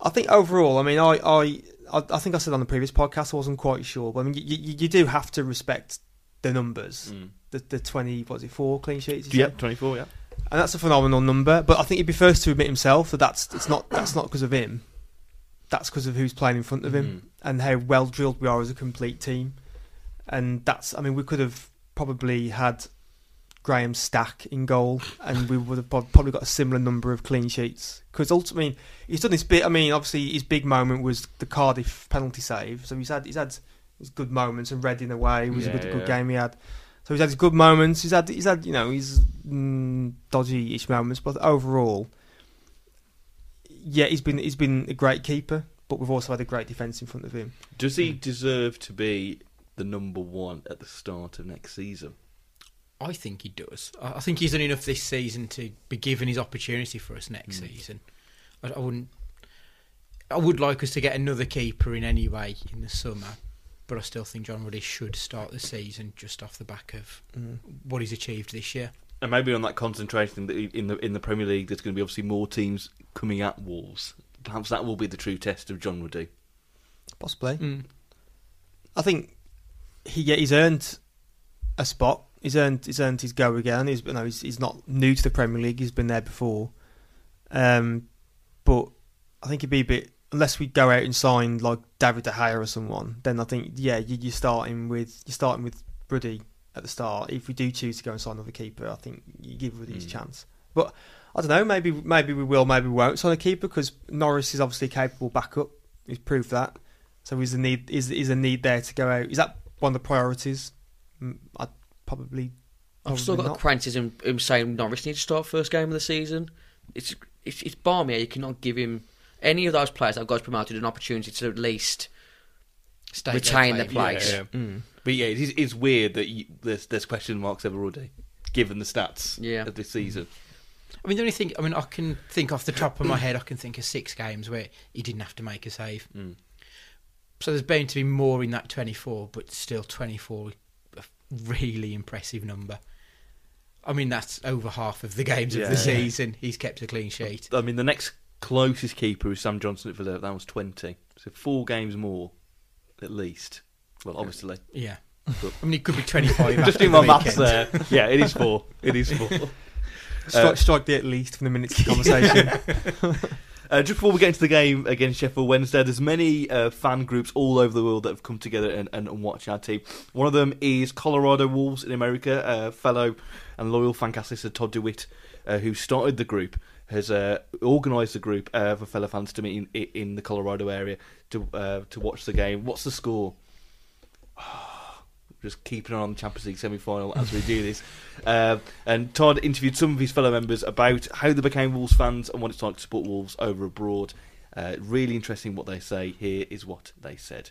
I think overall, I mean, I, I, I think I said on the previous podcast, I wasn't quite sure, but I mean, you, you, you do have to respect the numbers. Mm. The, the 20, what was it, four clean sheets? Yep, 24, yeah. and that's a phenomenal number. But I think he'd be first to admit himself that that's it's not that's not because of him. That's because of who's playing in front of him and how well drilled we are as a complete team. And that's I mean we could have probably had Graham Stack in goal, and we would have probably got a similar number of clean sheets. Because ultimately he's done this bit. I mean, obviously his big moment was the Cardiff penalty save. So he's had he's had his good moments, and Reading away was a Yeah, good, yeah. good game he had. So he's had his good moments. He's had he's had you know his mm, dodgy-ish moments, but overall, yeah, he's been he's been a great keeper. But we've also had a great defence in front of him. Does he deserve to be the number one at the start of next season? I think he does. I I think he's done enough this season to be given his opportunity for us next season. I, I wouldn't. I would like us to get another keeper in any way in the summer, but I still think John Ruddy should start the season just off the back of what he's achieved this year. And maybe on that concentration in the in the Premier League, there's going to be obviously more teams coming at Wolves. Perhaps that will be the true test of John Ruddy. Possibly, Mm. I think he yeah, he's earned a spot. He's earned he's earned his go again. He's you know, he's, he's not new to the Premier League. He's been there before. Um, but I think it'd be a bit unless we go out and sign like David De Gea or someone. Then I think yeah, you, you're starting with you're starting with Ruddy at the start. If we do choose to go and sign another keeper, I think you give Ruddy his Mm. chance. But I don't know. Maybe maybe we will. Maybe we won't sign a keeper because Norris is obviously a capable backup. He's proved that. So is the need is is a need there to go out? Is that one of the priorities? Mm, I'd probably. I've still got probably a criticism him saying Norris needs to start first game of the season. It's it's, it's balmy. You cannot give him any of those players that got promoted an opportunity to at least Stay retain there, their place. Yeah. Mm. But yeah, it is, it's weird that you, there's there's question marks over Ruddy, given the stats Yeah. of this season. I mean, the only thing I mean, I can think off the top of my head, I can think of six games where he didn't have to make a save. Mm. So there's bound to be more in that 24, but still 24, a really impressive number. I mean, that's over half of the games Yeah. of the season. He's kept a clean sheet. I mean, the next closest keeper is Sam Johnstone at Villa. That was 20. So four games more, at least. Well, obviously. Yeah. But- I mean, it could be 25. Just after doing the my maths there. Yeah, it is four. It is four. Strike, Uh, strike the at least from the minutes of conversation. Uh, just before we get into the game against Sheffield Wednesday, there's many uh, fan groups all over the world that have come together and, and, and watch our team. One of them is Colorado Wolves in America. Uh, fellow and loyal Fancastlist Todd DeWitt, uh, who started the group, has uh, organised the group for fellow fans to meet in, in the Colorado area to to watch the game. What's the score? Just keeping on the Champions League semi-final as we do this. Uh, and Todd interviewed some of his fellow members about how they became Wolves fans and what it's like to support Wolves over abroad. Uh, really interesting what they say. Here is what they said.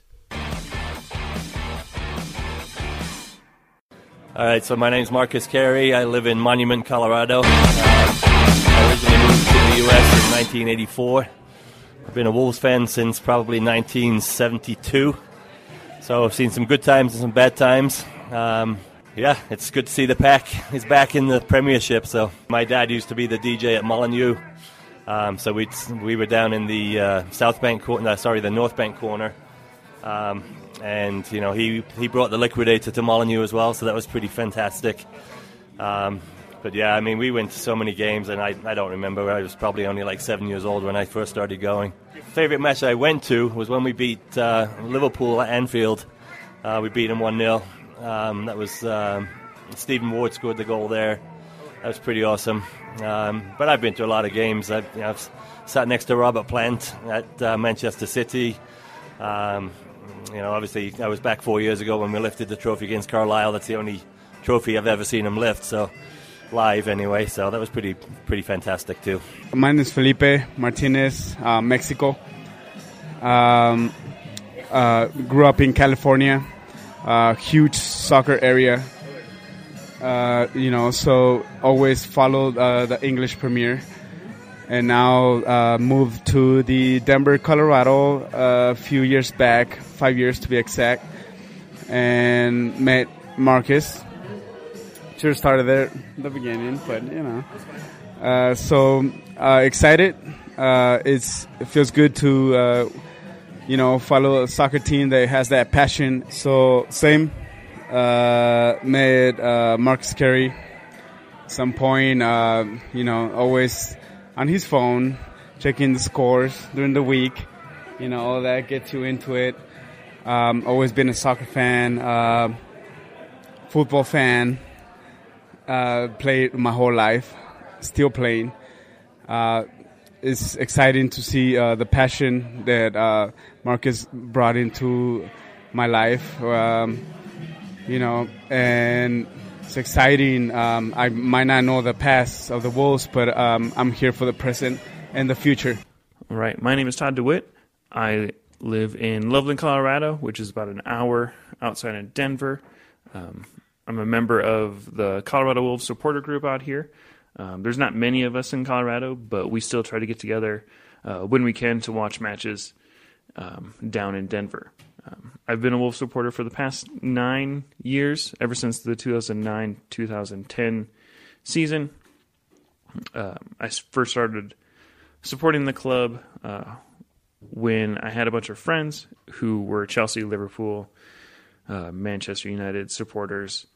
All right, so my name's Marcus Carey. I live in Monument, Colorado. Um, I originally moved to the U.S. in 1984. I've been a Wolves fan since probably 1972. So I've seen some good times and some bad times. Um, yeah, it's good to see the pack is back in the Premiership. So my dad used to be the DJ at Molineux. Um, so we we were down in the uh, South Bank corner, no, sorry, the North Bank corner. Um, and you know he he brought the liquidator to Molineux as well, so that was pretty fantastic. Um, but yeah, I mean we went to so many games, and I, I don't remember. I was probably only like seven years old when I first started going. Favorite match I went to was when we beat uh, Liverpool at Anfield. Uh, we beat them one 0 um, That was um, Stephen Ward scored the goal there. That was pretty awesome. Um, but I've been to a lot of games. I've, you know, I've sat next to Robert Plant at uh, Manchester City. Um, you know, obviously, I was back four years ago when we lifted the trophy against Carlisle. That's the only trophy I've ever seen him lift. So, live anyway. So that was pretty pretty fantastic too. My name is Felipe Martinez, uh, Mexico. Um, uh, grew up in California, uh, huge soccer area. Uh, you know, so always followed uh, the English Premier, and now uh, moved to the Denver, Colorado, a few years back, five years to be exact, and met Marcus. Sure started there the beginning, but you know. Uh, so uh, excited. Uh, it's it feels good to uh, you know follow a soccer team that has that passion. So same uh, met uh, Marcus Carey. Some point, you know, always on his phone checking the scores during the week. You know, all that gets you into it. Um, always been a soccer fan, football fan. Uh, played my whole life, still playing. Uh, it's exciting to see uh, the passion that uh, Marcus brought into my life. Um, you know, and it's exciting. Um, I might not know the past of the Wolves, but um, I'm here for the present and the future. All right. My name is Todd DeWitt. I live in Loveland, Colorado, which is about an hour outside of Denver. Um, I'm a member of the Colorado Wolves supporter group out here. Um, there's not many of us in Colorado, but we still try to get together uh, when we can to watch matches um, down in Denver. Um, I've been a Wolves supporter for the past nine years, ever since the 2009 2010 season. Uh, I first started supporting the club uh, when I had a bunch of friends who were Chelsea, Liverpool, uh, Manchester United supporters.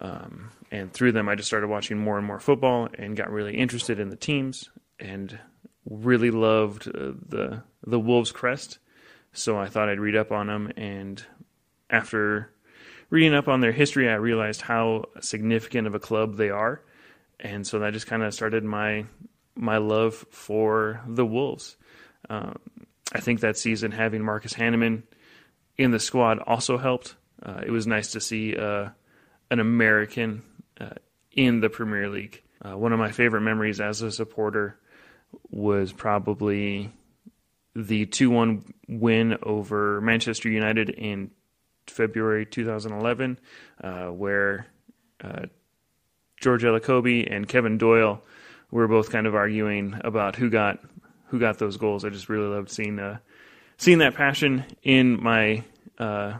Um, and through them, I just started watching more and more football and got really interested in the teams and really loved uh, the the Wolves crest. So I thought I'd read up on them. And after reading up on their history, I realized how significant of a club they are. And so that just kind of started my my love for the Wolves. Um, I think that season having Marcus Hahnemann in the squad also helped. Uh, it was nice to see uh, an American uh, in the Premier League. Uh, one of my favorite memories as a supporter was probably the 2 1 win over Manchester United in February 2011, uh, where uh, George Elokobi and Kevin Doyle were both kind of arguing about who got who got those goals. I just really loved seeing uh, seeing that passion in my uh,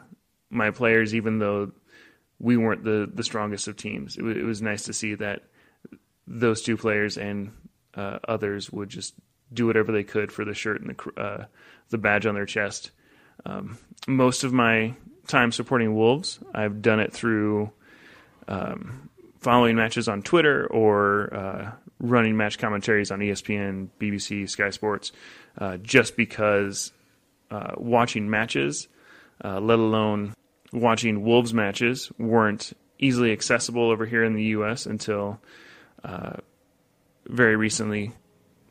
my players, even though we weren't the the strongest of teams. It, w- it was nice to see that those two players and uh, others would just do whatever they could for the shirt and the uh, the badge on their chest. Um, most of my time supporting Wolves, I've done it through um, following matches on Twitter or uh, running match commentaries on ESPN, BBC, Sky Sports, uh, just because uh, watching matches, uh, let alone watching Wolves matches, weren't easily accessible over here in the U.S. until uh, very recently.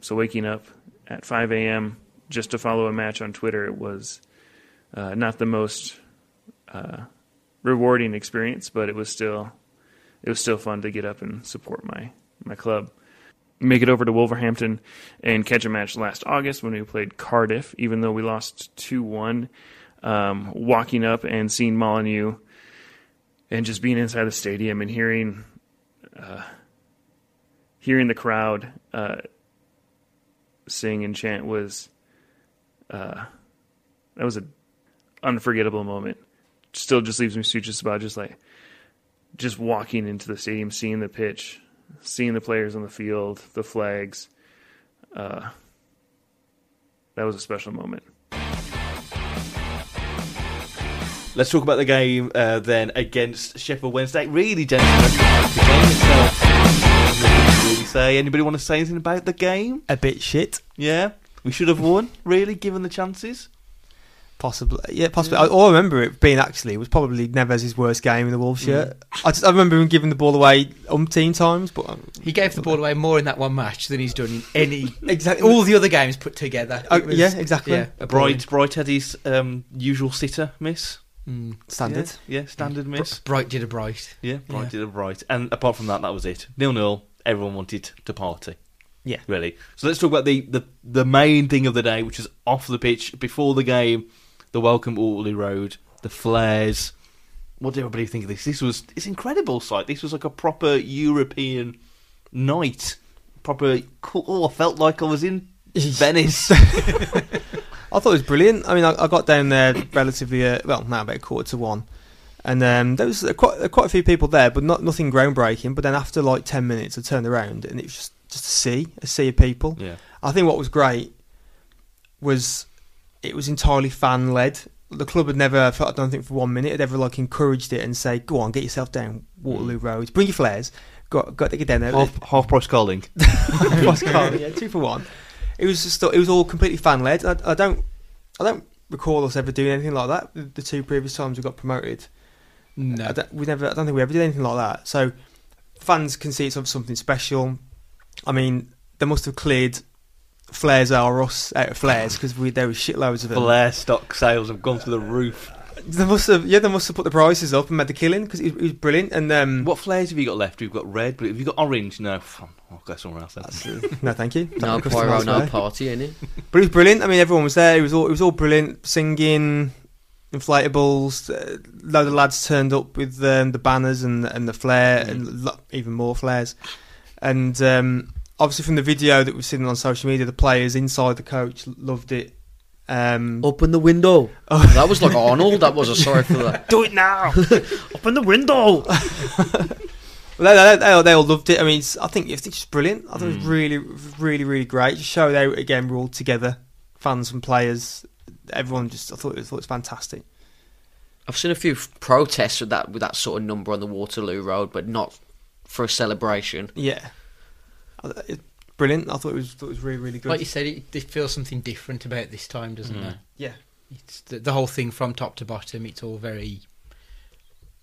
So waking up at 5 a.m. just to follow a match on Twitter, it was uh, not the most uh, rewarding experience, but it was still it was still fun to get up and support my my club. Make it over to Wolverhampton and catch a match last August when we played Cardiff, even though we lost two one. Um, walking up and seeing Molineux and just being inside the stadium and hearing uh, hearing the crowd uh, sing and chant was uh, that was an unforgettable moment. Still, just leaves me speechless about just like just walking into the stadium, seeing the pitch, seeing the players on the field, the flags. Uh, that was a special moment. Let's talk about the game uh, then against Sheffield Wednesday. Really, gentlemen, the game itself. nothing to Really say anybody want to say anything about the game? A bit shit, Yeah, we should have won. Really, given the chances. possibly. Yeah, possibly. I, all I remember it being actually it was probably Neves' worst game in the Wolves shirt. I, just, I remember him giving the ball away umpteen times, but um, He gave the ball away more in that one match than he's done in any exactly all the other games put together. Oh, It was- yeah, exactly. Yeah, appalling. Bright, Bright Eddie's um, usual sitter miss. Mm. standard. Yeah, yeah standard miss. Bright did a bright. Yeah, Bright Yeah. did a bright. And apart from that, that was it. Nil nil. Everyone wanted to party. Yeah. Really. So let's talk about the, the, the main thing of the day, which is off the pitch before the game, the welcome to Audley Road, the flares. What did everybody think of this? This was it's incredible sight. This was like a proper European night. Proper cool. Oh, I felt like I was in Venice. I thought it was brilliant. I mean, I, I got down there relatively uh, well, now about a quarter to one, and um, there was uh, quite uh, quite a few people there, but not nothing groundbreaking. But then after like ten minutes, I turned around and it was just just a sea, a sea of people. yeah. I think what was great was it was entirely fan led. The club had never, I don't think for one minute, had ever like encouraged it and say, "Go on, get yourself down Waterloo Road, bring your flares, got got to get down there." Half, half price calling. Pascal, yeah, two for one. It was just it was all completely fan led. I, I don't I don't recall us ever doing anything like that. The, the two previous times we got promoted, No. I we never. I don't think we ever did anything like that. So fans can see it's something special. I mean, they must have cleared flares are us uh, out of flares because we there was shitloads of them. Flare stock sales have gone to the roof. They must have yeah, they must have put the prices up and made the killing because it, it was brilliant. And um, What flares have you got left? We've got red, but have you got orange? No, fun. I'll go somewhere else. Then. That's, no, thank you. No Customer pyro, no elsewhere. party, innit? But it was brilliant. I mean, everyone was there. It was all it was all brilliant. Singing, inflatables. Uh, load of lads turned up with um, the banners and and the flare and lo- even more flares. And um, obviously, from the video that we've seen on social media, the players inside the coach loved it. Um, Open the window. Oh. That was like Arnold. That was a sorry for that. do it now! Open the window. They, they, they, all- they all loved it. I mean, I think it's just brilliant. I thought it was Mm. really, really, really great. Just showed out again. We're all together, fans and players. Everyone just, I thought it was, thought it was fantastic. I've seen a few protests with that with that sort of number on the Waterloo Road, but not for a celebration. Yeah, I- it, brilliant. I thought it was, thought it was really, really good. Like you said, it, it feels something different about this time, doesn't Mm. there? yeah, It's the, the whole thing from top to bottom. It's all very,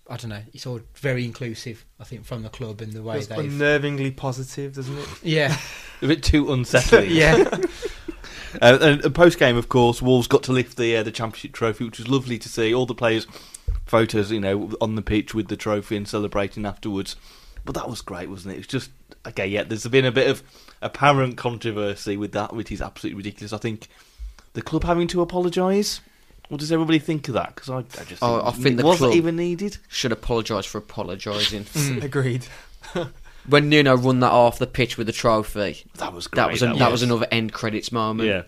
I don't know. It's all very inclusive. I think from the club and the way Feels they've. unnervingly positive, doesn't it? yeah, A bit too unsettling. yeah, Uh, and, and post game, of course, Wolves got to lift the uh, the championship trophy, which was lovely to see. All the players, photos, you know, on the pitch with the trophy and celebrating afterwards. But that was great, wasn't it? It was just okay. Yeah, there's been a bit of apparent controversy with that, which is absolutely ridiculous. I think the club having to apologise. What does everybody think of that? Because I, I just Oh, I think it the wasn't club- even needed. Should apologise for apologising. agreed. when Nuno run that off the pitch with the trophy, That was great. that was an, that was another end credits moment. yeah.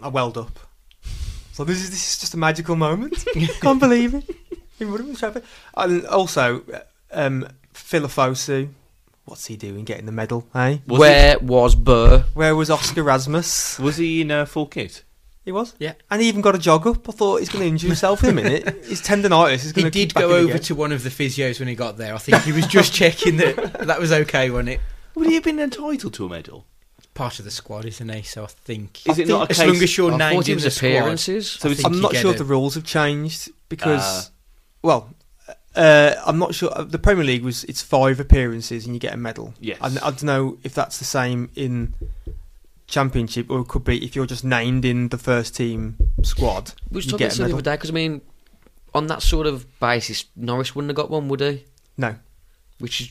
I welled up. So this is this is just a magical moment. Can't believe it. He would have been happy. And also, uh, um, Philofosu, what's he doing getting the medal? Eh? Was Where was Buur? Where was Oscar Rasmus? Was he in uh, full kit? He was. Yeah. And he even got a jog up. I thought he's going to injure himself in a minute. His tendonitis is he going to. did go over to one of the physios when he got there. I think he was just checking that that was okay, wasn't it? Would he have been entitled to a medal? Part of the squad, isn't he? So I think. Is it not a as case- long as you're I named thought it in was the squad, appearances. So I it's- think I'm you not get sure a- if the rules have changed because, Ah. well, uh, I'm not sure. The Premier League was it's five appearances and you get a medal. Yes. And I don't know if that's the same in Championship or it could be if you're just named in the first team squad. We was you talking get about a the other day because I mean, on that sort of basis, Norris wouldn't have got one, would he? No. Which is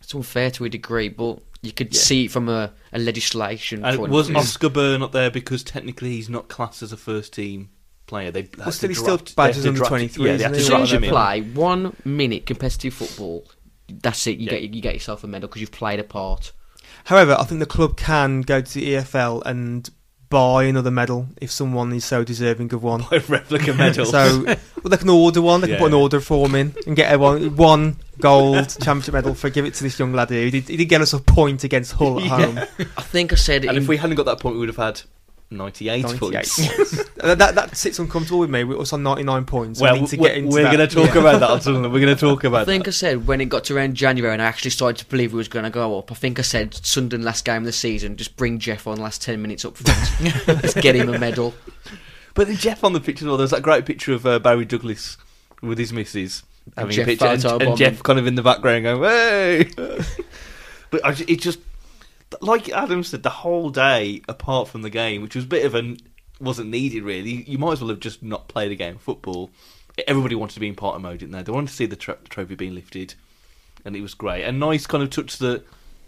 it's unfair to a degree, but you could Yeah. see it from a, a legislation And point. was of. Oskar Buur up there because technically he's not classed as a first team player? They Well, still, he's still badges under 23, Yeah, they isn't had as to soon draft as you in. play one minute competitive football, that's it. You Yeah. get you get yourself a medal because you've played a part. However, I think the club can go to the EFL and buy another medal if someone is so deserving of one. Buy replica medal. So well, they can order one. They can Yeah. put an order form in and get a one, one gold championship medal for give it to this young lad here. He did, he did get us a point against Hull at Yeah. home. I think I said and in, if we hadn't got that point, we would have had 98, 98 points. points. that, that that sits uncomfortable with me. We're also on 99 points. Well, we need to we're, get into we're going to talk Yeah. about that. on Sunderland. We're going to talk about I think that. I said when it got to around January and I actually started to believe it was going to go up. I think I said Sunderland last game of the season, just bring Jeff on last ten minutes up front, let's get him a medal. But then Jeff on the picture as well. There's that great picture of uh, Barry Douglas with his missus having Jeff a picture, and, and. Jeff kind of in the background going, "Hey!" but I, it just like Adam said, the whole day apart from the game, which was a bit of an wasn't needed really. You might as well have just not played a game of football. Everybody wanted to be in party mode, didn't they? They wanted to see the, tro- the trophy being lifted, and it was great. A nice kind of touch that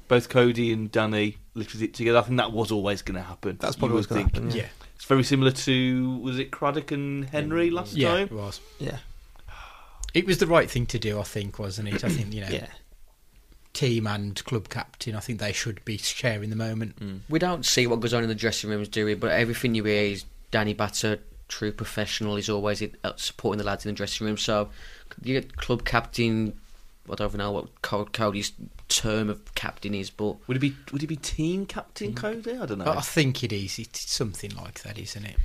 both Coady and Danny lifted it together. I think that was always going to happen. That's probably what's would going to happen. Yeah, It's very similar to was it Craddock and Henry last yeah, time? it was. Yeah. It was the right thing to do, I think, wasn't it? I think you know, Yeah. Team and club captain. I think they should be sharing the moment. We don't see what goes on in the dressing rooms, do we? But everything you hear is Danny Batter, true professional. is always uh, supporting the lads in the dressing room. So you get club captain. I don't even know what Coady's term of captain is, but Would it be would it be team captain Coady? I don't know. I think it is. It's something like that, isn't it?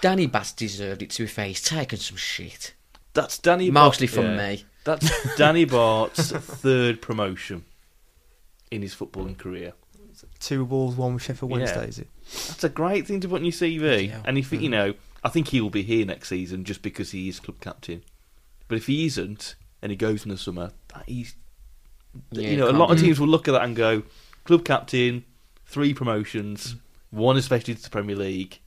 Danny Batth deserved it. To be fair, he's taken some shit, That's Danny. mostly Batth- from yeah. me. That's Danny Batth's third promotion in his footballing career. Two balls, one with Sheffield Yeah. Wednesday, is it? That's a great thing to put on your CV. Yeah. And if you mm-hmm. know, I think he'll be here next season just because he is club captain. But if he isn't, and he goes in the summer, that he's Yeah, you know, a can't lot of teams will look at that and go, club captain, three promotions, mm. one especially to the Premier League.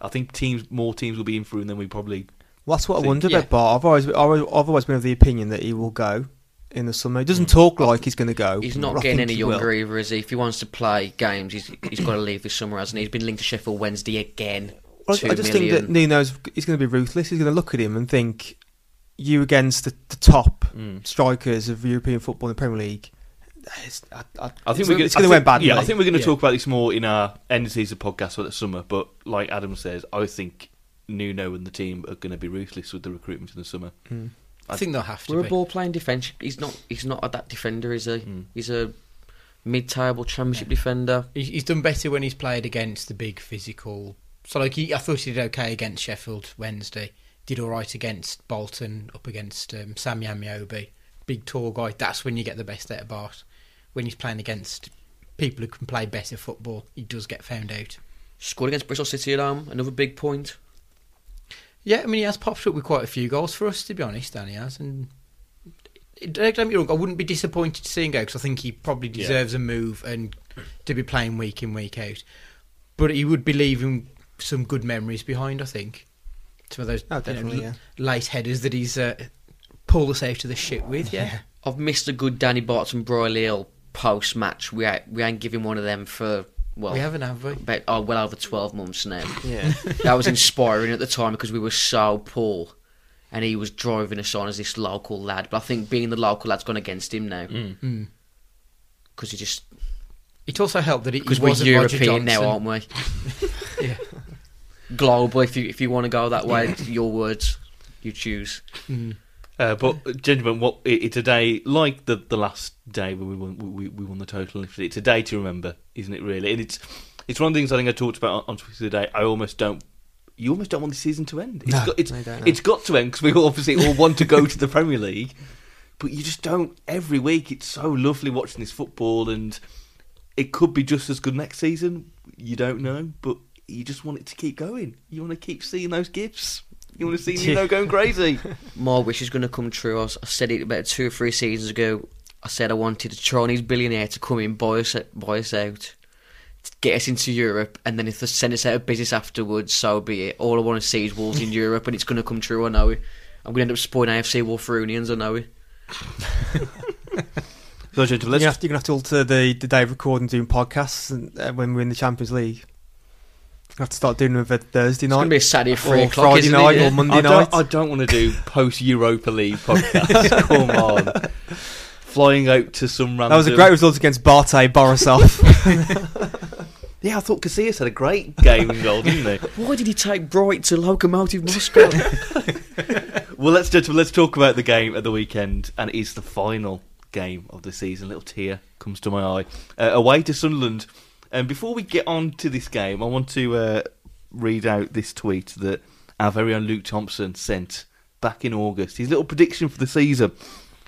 I think teams, more teams will be in for him than we probably. Well, that's what I Think- wonder yeah. about Batth. I've always, I've always- been of the opinion that he will go in the summer. He doesn't talk like he's going to go. He's not I getting any he will. younger either, is he? If he wants to play games, he's he's got to leave this summer, hasn't he? He's been linked to Sheffield Wednesday again. Well, Two I just million. think that Nuno's he's going to be ruthless. He's going to look at him and think, you against the, the top Mm. strikers of European football in the Premier League. It's, I, I, I think it's, we're gonna, it's going to think- end badly. Yeah, I think we're going to Yeah. talk about this more in our end of season podcast for the summer. But like Adam says, I think Nuno and the team are going to be ruthless with the recruitment in the summer. Mm. I think they'll have to We're a ball playing defence. He's not. He's not a that defender, is he? Mm. He's a mid-table championship defender. He's, he's done better when he's played against the big physical. So like he, I thought he did okay against Sheffield Wednesday. Did all right against Bolton, up against um, Sammy Ameobi, big tall guy. That's when you get the best out of Batth. When he's playing against people who can play better football, he does get found out. Scored against Bristol City at home. Another big point. Yeah, I mean he has popped up with quite a few goals for us, to be honest. Danny has, and it- don't get me wrong, I wouldn't be disappointed to see him go because I think he probably Yeah. deserves a move and to be playing week in week out. But he would be leaving some good memories behind. I think some of those Oh, you know, definitely, yeah. late headers that he's uh, pulled us out of the shit with. Yeah, I've missed a good Danny Barton Brierley Hill post match. We ain't, we ain't giving one of them for well, we haven't, have we? about, oh, well over twelve months now. Yeah. that was inspiring at the time because we were so poor, and he was driving us on as this local lad. But I think being the local lad's gone against him now Mm. because he just It also helped that he, he because we're wasn't Roger European now, aren't we? Yeah. Global, if you if you want to go that way, your words, you choose. Mm. Uh, but gentlemen, what it's a day like the the last day when we won we, we won the total. It's a day to remember, isn't it? Really, and it's it's one of the things I think I talked about on, on Twitter today. I almost don't. You almost don't want the season to end. It's No, got, it's, I don't know. it's got to end because we obviously all want to go to the Premier League, but you just don't. Every week, it's so lovely watching this football, and it could be just as good next season. You don't know, but you just want it to keep going. You want to keep seeing those gifts. You want to see Nuno going crazy. My wish is going to come true. I, was, I said it about two or three seasons ago. I said I wanted a Chinese billionaire to come in, buy us, buy us out, get us into Europe, and then if they send us out of business afterwards, so be it. All I want to see is Wolves in Europe, and it's going to come true. I know it. I'm going to end up supporting AFC Wulfrunians. I know it. So, gentlemen, You're let's gonna, have to, you're gonna have to alter the, the day of recording doing podcasts and, uh, when we're in the Champions League. You have to start doing them for Thursday night. It's going to be a Saturday three or o'clock, Friday isn't night it? or Monday I night. don't, I don't want to do post Europa League podcast. Come on, flying out to some random. that was a great result against BATE Borisov. Yeah, I thought Casillas had a great game in goal, didn't he? Why did he take Bright to Lokomotiv Moscow? Well, let's gentlemen, let's talk about the game at the weekend, and it is the final game of the season. A little tear comes to my eye. Uh, away to Sunderland. And before we get on to this game, I want to uh, read out this tweet that our very own Luke Thompson sent back in August. His little prediction for the season.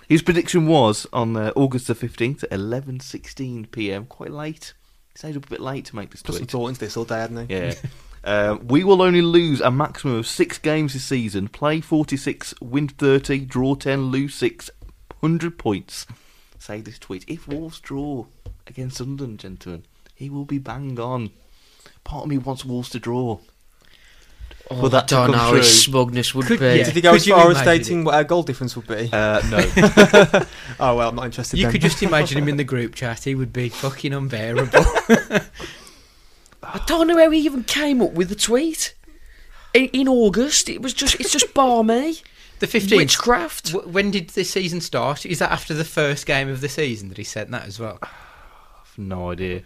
His prediction was on uh, August the 15th at 11.16 p.m. Quite late. He stayed up a bit late to make this Put some tweet. thought into this all day, hadn't he? Yeah. Uh, we will only lose a maximum of six games this season. Play 46, win 30, draw 10, lose 6. 100 points. Say this tweet. If Wolves draw against Sunderland, gentlemen, he will be bang on. Part of me wants Wolves to draw. Oh, For that I to don't know. His smugness would Could- be. yeah. Did he go Could as you far as imagine stating what our goal difference would be? Uh, no. oh well, I'm not interested. You then. could just imagine him in the group chat. He would be fucking unbearable. I don't know how he even came up with the tweet. In, in August, it was just it's just barmy The fifteenth. witchcraft. When did the season start? Is that after the first game of the season that he said that as well? no idea.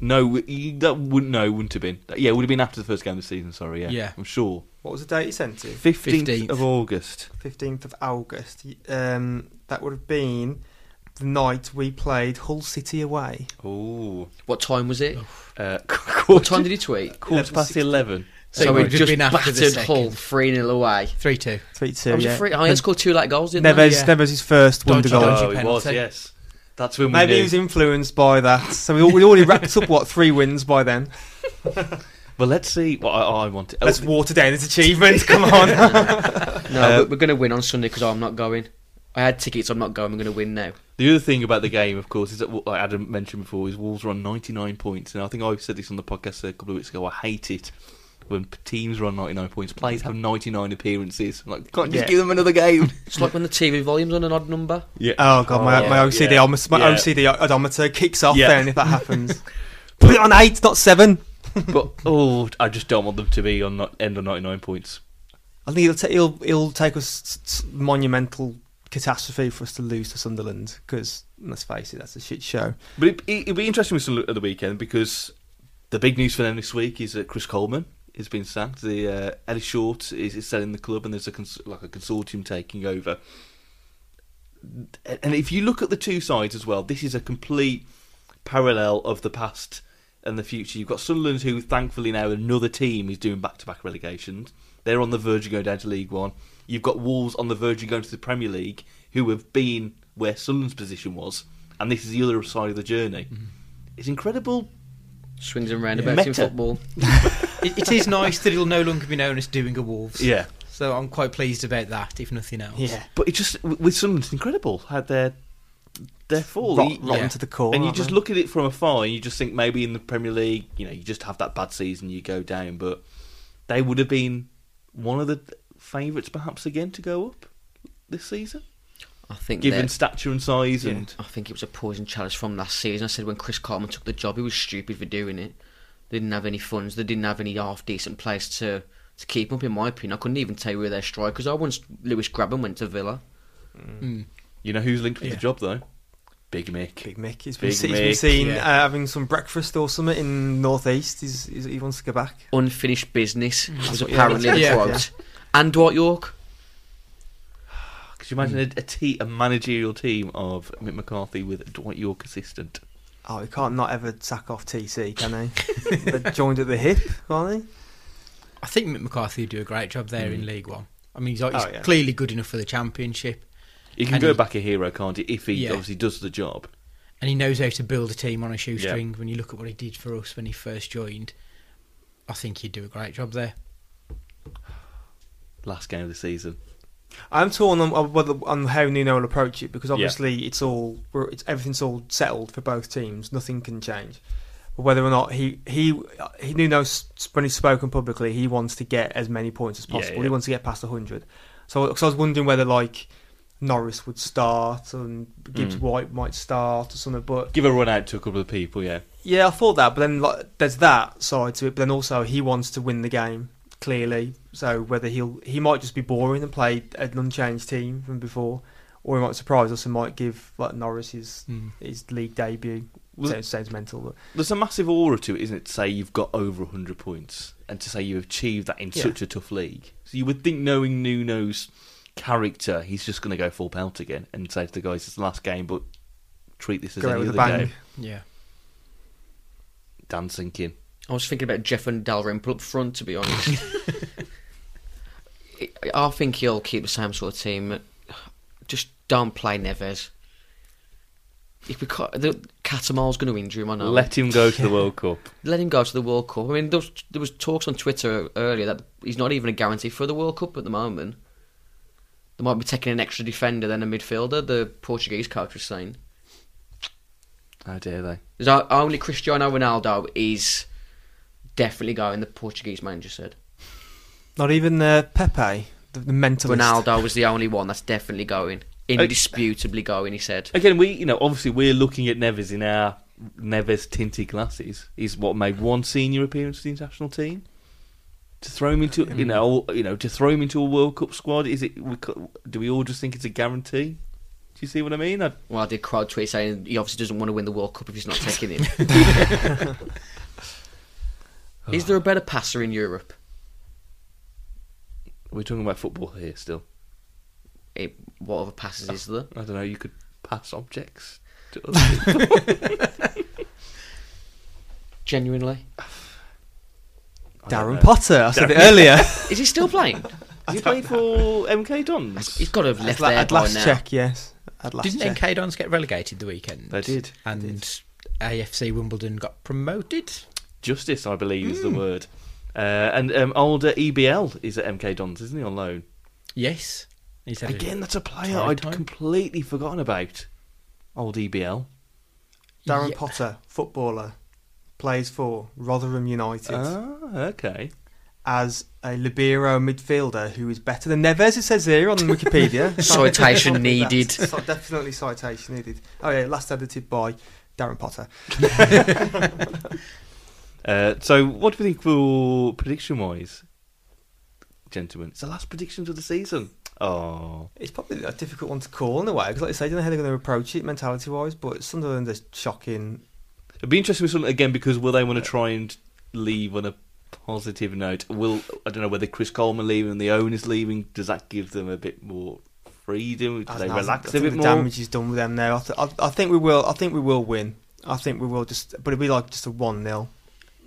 No, that wouldn't. No, wouldn't have been. Yeah, it would have been after the first game of the season. Sorry. Yeah, Yeah. I'm sure. What was the date you sent to? 15th, 15th. of August. 15th of August. Um, that would have been the night we played Hull City away. Oh, What time was it? uh, What quarter, time did he tweet? quarter past eleven. So it we might have just been after the battered second. Hull 3 0 away. 3 2. Three two. was Yeah. free. I mean, scored two late goals, didn't Neves, Yeah. Neves his first wonder goal. Oh, it was. Yes, that's when we Maybe knew. he was influenced by that. So we, we already wrapped up what three wins by then. Well, let's see what I, I wanted. Let's oh, water down his achievement. Come on. No, Uh, but we're going to win on Sunday because I'm not going. I had tickets, I'm not going. I'm going to win now. The other thing about the game, of course, is that what Adam mentioned before, is Wolves are on 99 points. And I think I said this on the podcast a couple of weeks ago. I hate it when teams run 99 points. Players have 99 appearances. I'm like, can't you just Yeah. give them another game? It's like when the TV volume's on an odd number. yeah. Oh god, my, Oh, my OCD, yeah. odometer, my Yeah. OCD odometer kicks off Yeah. then if that happens. Put it on eight, not seven. but oh, I just don't want them to be on not, end on 99 points. I think it'll, ta- it'll, it'll take us s- s- monumental catastrophe for us to lose to Sunderland because let's face it, that's a shit show. But it, it, it'll be interesting with some at the weekend because the big news for them this week is that Chris Coleman has been sacked. The uh, Eddie Short is, is selling the club, and there's a cons- like a consortium taking over. And if you look at the two sides as well, this is a complete parallel of the past and the future. You've got Sunderland, who thankfully now another team is doing back-to-back relegations. They're on the verge of going down to League One. You've got Wolves on the verge of going to the Premier League, who have been where Sunderland's position was, and this is the other side of the journey. It's incredible. Swings and roundabouts in Meta. football. It, it is nice that it'll no longer be known as doing a Wolves. Yeah, So I'm quite pleased about that, if nothing else. Yeah, but it just with Sunderland, it's incredible how they're they're full. Rot, rotten yeah. to the core. and you aren't just they? look at it from afar, and you just think maybe in the Premier League, you know, you just have that bad season, you go down. But they would have been one of the favourites, perhaps again, to go up this season, I think given stature and size. Yeah. And I think it was a poison chalice from last season. I said when Chris Coleman took the job, he was stupid for doing it. They didn't have any funds. They didn't have any half decent players to to keep up. In my opinion, I couldn't even tell you where their strikers are. Once Lewis Grabban went to Villa, Mm. you know who's linked with Yeah. the job though? Big Mick. Big Mick. He's been, Big se- he's been seen yeah. uh, having some breakfast or something in North East. He's, he's, he wants to go back. unfinished business was what- yeah, apparently the yeah. And Dwight Yorke. Could you imagine hmm. a, a, te- a managerial team of Mick McCarthy with Dwight Yorke assistant? Oh, he can't not ever sack off TC, can he? They're joined at the hip, aren't they? I think Mick McCarthy would do a great job there in hmm. League One. I mean, he's, oh, he's Oh, yeah. clearly good enough for the Championship, He can And go he- back a hero, can't he? If he Yeah. obviously does the job. and he knows how to build a team on a shoestring. When you look at what he did for us when he first joined, I think he'd do a great job there. Last game of the season. I'm torn on on whether on how Nuno will approach it because obviously it's all it's everything's all settled for both teams. Nothing can change. But whether or not he he he Nuno when he's spoken publicly, he wants to get as many points as Yeah, possible. yeah. He wants to get past 100. So, so I was wondering whether like Norris would start and Gibbs Mm. White might start or something. But Give a run out to a couple of people, yeah. yeah, I thought that. But then like, there's that side to it. But then also he wants to win the game clearly. So whether he'll he might just be boring and play an unchanged team from before, or he might surprise us and might give like Norris his Mm. his league debut. Was- sounds, sounds mental, but There's a massive aura to it, isn't it, to say you've got over 100 points and to say you've achieved that in Yeah. such a tough league. So you would think, knowing Nuno's character, he's just going to go full pelt again and say to the guys, it's the last game, but treat this as go out any with a other bang. game. Yeah. Dan sinking. I was thinking about Jeff and Dalrymple up front, to be honest. I- think he'll keep the same sort of team. Just don't play Neves. If we ca- the Catamar's going to injure him, I know. Let him go to the World Cup. Let him go to the World Cup. I mean, there was, there was talks on Twitter earlier that he's not even a guarantee for the World Cup at the moment. They might be taking an extra defender than a midfielder. The Portuguese coach was saying. How dare they? Only Cristiano Ronaldo is definitely going. The Portuguese manager said. Not even uh, Pepe, the, the mentalist. Ronaldo was the only one that's definitely going. Indisputably going, he said. Again, we, you know, obviously we're looking at Neves in our Neves tinted glasses. He's what made one senior appearance for the international team. To throw him into, you know, you know, to throw him into a World Cup squad, is it? we co- Do we all just think it's a guarantee? Do you see what I mean? I, Well, I did crowd tweet saying he obviously doesn't want to win the World Cup if he's not taking him. is oh. there a better passer in Europe? we're talking about football here still. It, what other passes is there? I don't know. You could pass objects to other people. Genuinely, I Darren. Potter. I said it earlier. is he still playing? Has he played for MK Dons? He's got to have left At la- there at by last now. check, yes. At last Didn't check. MK Dons get relegated the weekend? They did. And AFC Wimbledon got promoted. Justice, I believe, is the word. Uh, and um, older EBL is at MK Dons, isn't he, on loan? Yes. He's Again, that's a player I'd time. completely forgotten about. Old EBL. Darren Yeah. Potter, footballer, plays for Rotherham United Ah, okay. as a libero midfielder who is better than Neves. It says here on Wikipedia. Citation needed. So- Definitely citation needed. Oh yeah, last edited by Darren Potter. Uh, so, what do we think for prediction wise, gentlemen? It's the last predictions of the season. Oh, It's probably a difficult one to call in a way because, like I say, I don't know how they're going to approach it mentality wise. But Sunderland is shocking. it'd be interesting with something again because will they want to try and leave on a positive note? Will I don't know whether Chris Coleman leaving and the owners leaving does that give them a bit more freedom? Do they know, relax a bit the more? damage is done with them now. I, th- I, I think we will. I think we will win. I think we will just, but it'll be like just a one 0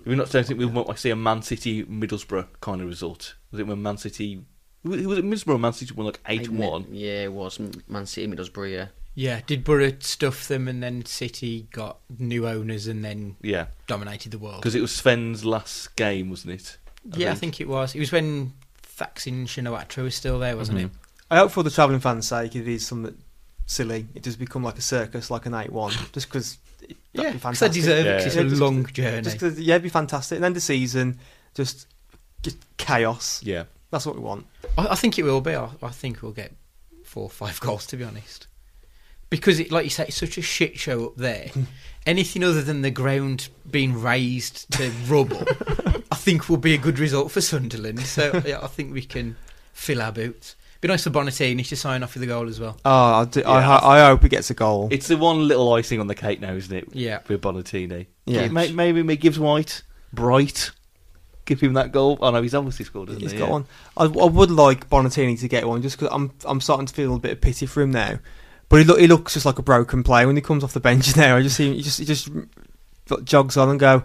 We not don't think we might see a Man City Middlesbrough kind of result. Was it when Man City? Was it Middlesbrough? or Man City won like eight one. Yeah, it was Man City, Middlesbrough. Yeah, Yeah, did Borough stuff them and then City got new owners and then Yeah, dominated the world? because it was Sven's last game, wasn't it? yeah, I think it was. It was when Thaksin Shinawatra was still there, wasn't Mhm. it? I hope for the travelling fans' sake, it is something silly. It does become like a circus, like an eight-one, just because that'd Yeah, be 'cause they fantastic. deserve Yeah. it. 'cause It's Yeah, a just- long journey. Just 'cause- yeah, it'd be fantastic. And then the season, just just chaos. Yeah, That's what we want. I, I think it will be. I, I think we'll get four or five goals, to be honest. Because, it, like you say, it's such a shit show up there. Anything other than the ground being raised to rubble, I think will be a good result for Sunderland. So, yeah, I think we can fill our boots. Be nice for Bonatini to sign off with a goal as well. Oh, I, do, I, Yeah, ho- I hope he gets a goal. it's the one little icing on the cake now, isn't it? Yeah. with Bonatini. Yeah. May- maybe maybe gives White, Bright, give him that goal. Oh no, he's obviously scored, hasn't He's he? got Yeah. one. I, I would like Bonatini to get one, just because I'm I'm starting to feel a bit of pity for him now. But he look he looks just like a broken player when he comes off the bench now. I just see him, he just he just jogs on and go.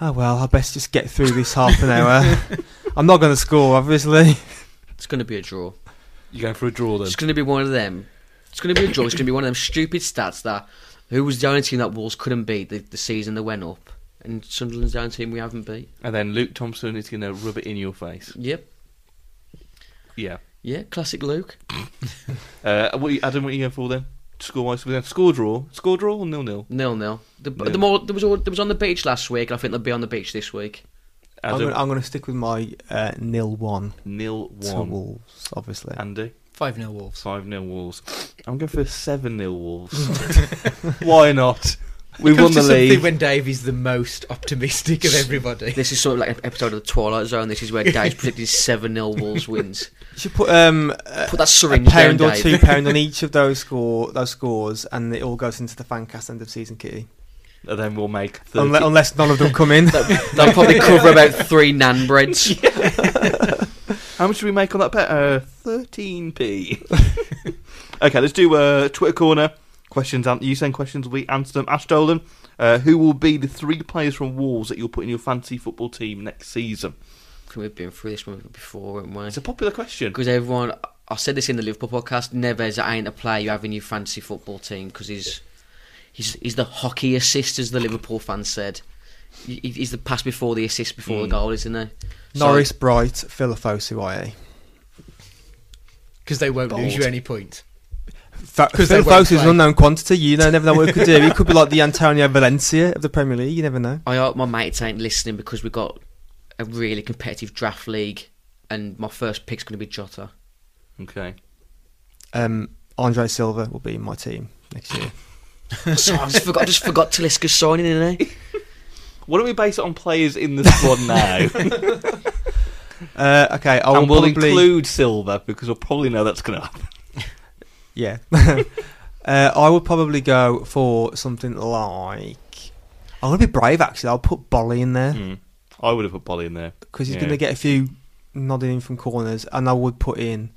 Oh well, I best just get through this half an hour. I'm not going to score, obviously. it's going to be a draw. You going for a draw then? It's going to be one of them. It's going to be a draw. It's going to be one of them stupid stats that who was the only team that Wolves couldn't beat the, the season that went up, and Sunderland's the only team we haven't beat. And then Luke Thompson is going to rub it in your face. Yep. Yeah. Yeah, classic Luke. Uh, what you, Adam? What are you going for then? Score wise, we have score draw, score draw or nil nil. Nil nil. The, Nil. the more there was there was on the beach last week. and I think they'll be on the beach this week. I'm Adam, gonna, I'm going to stick with my uh, nil one nil to one. Wolves, obviously. Andy, 5 0 Wolves. five nil Wolves. I'm going for seven nil Wolves. Why not? We won the to something league. when Dave is the most optimistic of everybody. This is sort of like an episode of the Twilight Zone. This is where Dave's predicted seven 0 Wolves wins. You should put um, a, Put that a syringe pound down, or Dave. two pound on each of those score those scores, and it all goes into the fancast end of season kitty. And then we'll make 30. Unless, unless none of them come in. They'll probably cover about three nan breads. How much do we make on that bet? Uh, 13p. okay, let's do uh, Twitter corner. Questions. an- You send questions, we answer them. Ash Dolan, uh, who will be the three players from Wolves that you'll put in your fancy football team next season? We've been through this one before, haven't we? It's a popular question. Because everyone, I said this in the Liverpool podcast. Neves ain't a player you have in your fantasy football team because he's he's he's the hockey assist, as the Liverpool fans said. He- He's the pass before the assist before the Mm. goal, isn't he? So- Norris, Bright, Philofosu, IA. Because they won't lose you any point. 'Cause they won't is an unknown quantity. You know, never know what he could do. He could be like the Antonio Valencia of the Premier League. You never know. I hope my mates ain't listening because we've got a really competitive draft league, and my first pick's going to be Jota. Okay. Um, Andre Silva will be in my team next year. So I just forgot, I just forgot Talisca's signing, innit? he? Why don't we base it on players in the squad now? Uh, okay, I will and we'll probably include Silva because we'll probably know that's going to happen. yeah. uh, I would probably go for something like. I'm gonna be brave actually. I'll put Boly in there Mm. I would have put Boly in there. because he's Yeah. gonna get a few nodding in from corners, and I would put in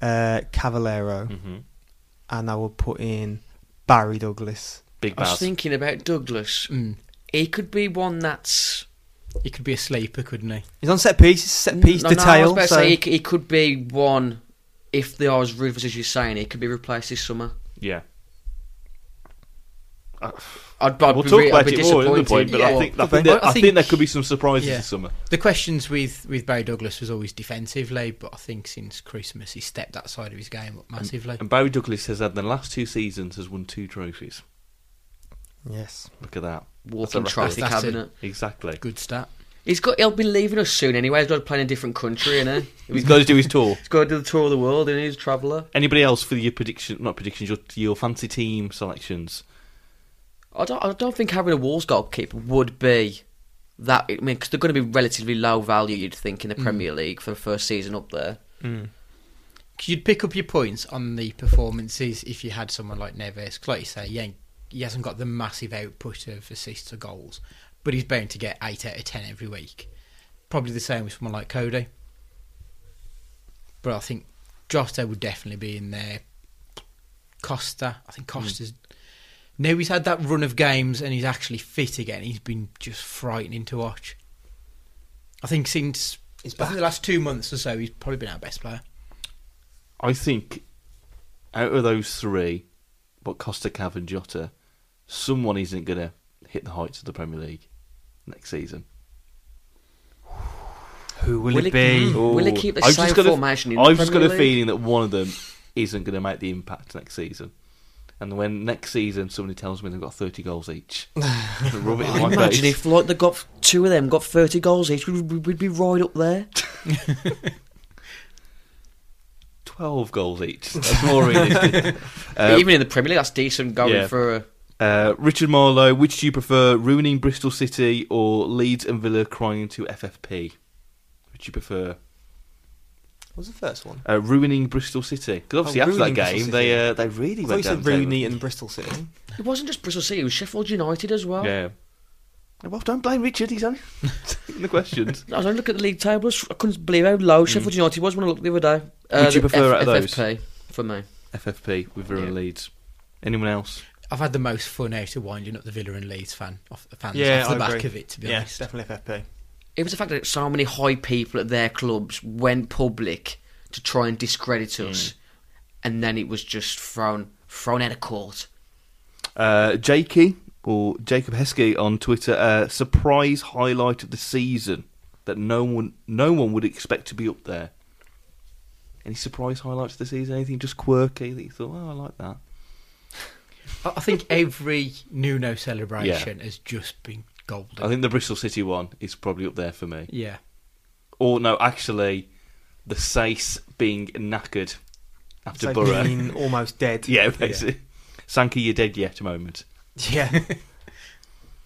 uh, Cavaleiro, hmm and I would put in Barry Douglas. Big I was Baz. thinking about Douglas. Mm. He could be one that's He could be a sleeper, couldn't he? He's on set pieces, set piece no, no, I was detail. about to so say he, he could be one. If they are as ruthless as you're saying, he could be replaced this summer. Yeah. Uh, I'd, I'd we'll be, talk re- about I'd be it more at the point, but Yeah. I think I think, there, I I think think- there could be some surprises Yeah. this summer. The questions with, with Barry Douglas was always defensively, but I think since Christmas he stepped that side of his game up massively. And Barry Douglas has had in the last two seasons has won two trophies. yes, Look at that. Walking trophy record. That's it. cabinet. Exactly. Good stat. He's got. He'll be leaving us soon anyway. He's got to play in a different country, innit? He's got to do his tour. He's got to do the tour of the world, and he's a traveller. Anybody else for your prediction? Not predictions. Your your fancy team selections. I don't. I don't think having a Wolves goalkeeper would be that. I mean, because they're going to be relatively low value. You'd think in the Premier League for the first season up there. mm. You'd pick up your points on the performances if you had someone like Neves. 'Cause like you say, he, he hasn't got the massive output of assists or goals, but he's bound to get 8 out of 10 every week. Probably the same with someone like Coady. But I think Jota would definitely be in there. Costa, I think Costa's. Now he's had that run of games and he's actually fit again. He's been just frightening to watch. I think since He's I think back. the last two months or so, he's probably been our best player. I think out of those three, but Costa, Cav, and Jota, someone isn't going to hit the heights of the Premier League next season. Who will, Will it it- be? Mm. Will it keep the I've same just got a- formation in I've just got Premier a feeling that one of them isn't going to make the impact next season. And when next season somebody tells me they've got 30 goals each, rub it in my Imagine face. if like they got two of them got thirty goals each, we'd, we'd be right up there. 12 goals each. That's more realistic. Uh, Even in the Premier League, that's decent going yeah. for. A, uh, Richard Marlowe, which do you prefer, ruining Bristol City or Leeds and Villa crying to FFP? Which do you prefer? What was the first one? Uh, ruining Bristol City. Because obviously Oh, after that game, they uh, they really I went said down. Rooney and Bristol City. it wasn't just Bristol City; it was Sheffield United as well. Yeah. Well, don't blame Richard. He's only in the questions. I was only looking at the league tables. I couldn't believe how low Sheffield United was when I looked the other day. Uh. Would you the prefer out of those? FFP for me. FFP with Villa Yeah. and Leeds. Anyone else? I've had the most fun out of winding up the Villa and Leeds fan off, fans Yeah, off the I back agree. of it. To be Yeah, honest, definitely FFP. It was the fact that so many high people at their clubs went public to try and discredit Hmm. us, and then it was just thrown thrown out of court. Uh, Jakey or Jacob Heskey on Twitter. Uh, surprise highlight of the season that no one no one would expect to be up there. Any surprise highlights of the season? Anything just quirky that you thought, oh, I like that. I I think every Nuno celebration has just been golden. I think the Bristol City one is probably up there for me. yeah, Or no, actually, the Saiss being knackered after So Borough. being almost dead. yeah, basically. Sankey, you're dead yet. Moment. Yeah.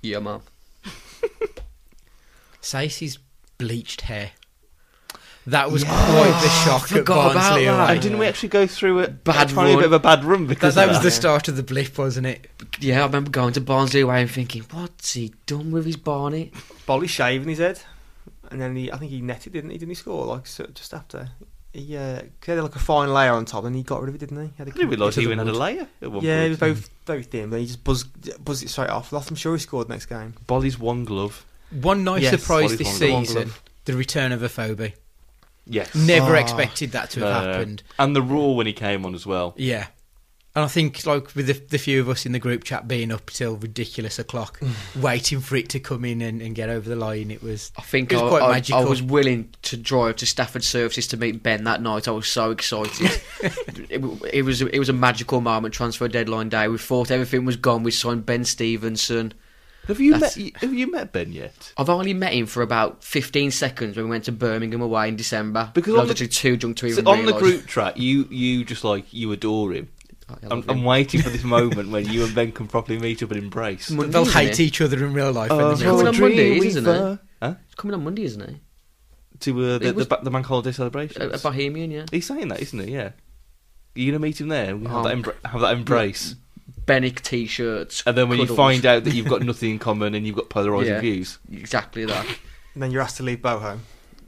Yeah, man. Saiss's bleached hair. That was Yeah. quite the shock at forgot about Barnsley that. away. And didn't we actually go through a Bad a tiny run. bit of a bad run That, because that of was that? the start of the blip, wasn't it? Yeah, I remember going to Barnsley away and thinking, what's he done with his Barney? Boly shaving his head, and then he, I think he netted, didn't he? Didn't he score like so, just after? He, uh, 'cause he had like a fine layer on top, and he got rid of it, didn't he? he had I didn't realise he even had a layer at one Yeah, he point. was very very thin, but he just buzzed buzzed it straight off. I'm sure he scored next game. Boly's one glove. One nice Yes, surprise what this one- one season: glove? the return of Afobe. Yes. Never Oh. expected that to have No, no. happened. And the raw when he came on as well. Yeah. And I think, like, with the, the few of us in the group chat being up till ridiculous o'clock, mm. waiting for it to come in and, and get over the line, it was. I think It was I, quite I- magical. I was willing to drive to Stafford Services to meet Ben that night. I was so excited. it, it was it was a magical moment. Transfer deadline day. We thought everything was gone. We signed Ben Stevenson. Have you That's- met? Have you met Ben yet? I've only met him for about 15 seconds when we went to Birmingham away in December. Because I on was the- actually too drunk to So even on the group track, you you just like you adore him. I I'm, I'm waiting for this moment when you and Ben can properly meet up and embrace. Monday, They'll hate it? each other in real life. Oh, when He's they coming on Mondays, isn't it? Huh? It's coming on Monday, isn't it? To uh, the, It was- the, ba- the bank holiday A, celebrations. a Bohemian, yeah. He's saying that, isn't he? Yeah. You gonna meet him there? and Have, Oh. that, embra- have that embrace, Benik t-shirts. and then when you find out that you've got nothing in common and you've got polarizing Yeah. views, exactly that. And then you're asked to leave Boho.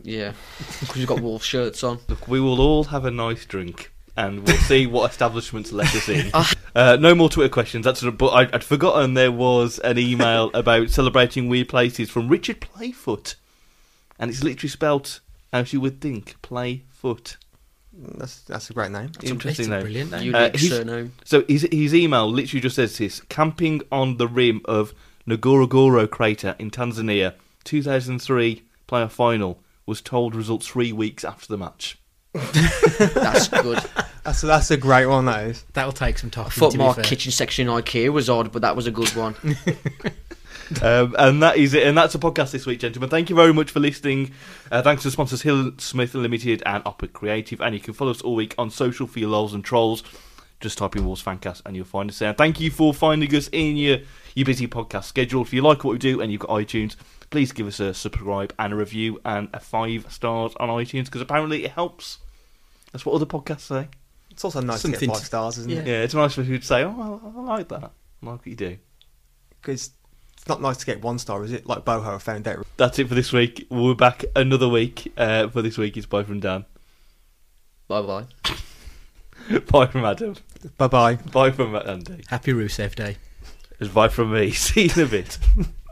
Yeah, because you've got wolf shirts on. look, we will all have a nice drink and we'll see what establishments let us in. Uh, no more Twitter questions. That's but I, I'd forgotten there was an email about celebrating weird places from Richard Playfoot, and it's literally spelt as you would think, Playfoot. That's that's a great name. That's Interesting name. brilliant name. Unique Uh, he's- surname. So his his email literally just says this: camping on the rim of Ngorongoro crater in Tanzania, 2003 playoff final. Was told results three weeks after the match. That's good. That's a, that's a great one. That is. That'll take some talking. I thought my kitchen section in IKEA was odd, but that was a good one. Um, and that is it. And that's the podcast this week, gentlemen. Thank you very much for listening. Uh, thanks to sponsors Hill Smith Limited and Opera Creative. And you can follow us all week on social for your lols and trolls. Just type in Wolves Fancast and you'll find us there. Thank you for finding us in your, your busy podcast schedule. If you like what we do and you've got iTunes, please give us a subscribe and a review and a five stars on iTunes because apparently it helps. That's what other podcasts say. It's also nice to get five stars, isn't it? Yeah, it's nice for you to say, oh, I, I like that. I like what you do. Because it's not nice to get one star, is it? Like Boho found out. That's it for this week. We're back another week. Uh, for this week, it's bye from Dan. bye bye. Bye from Adam. Bye bye. Bye from Andy. Happy Rusev Day. It's bye from me. See you in a bit.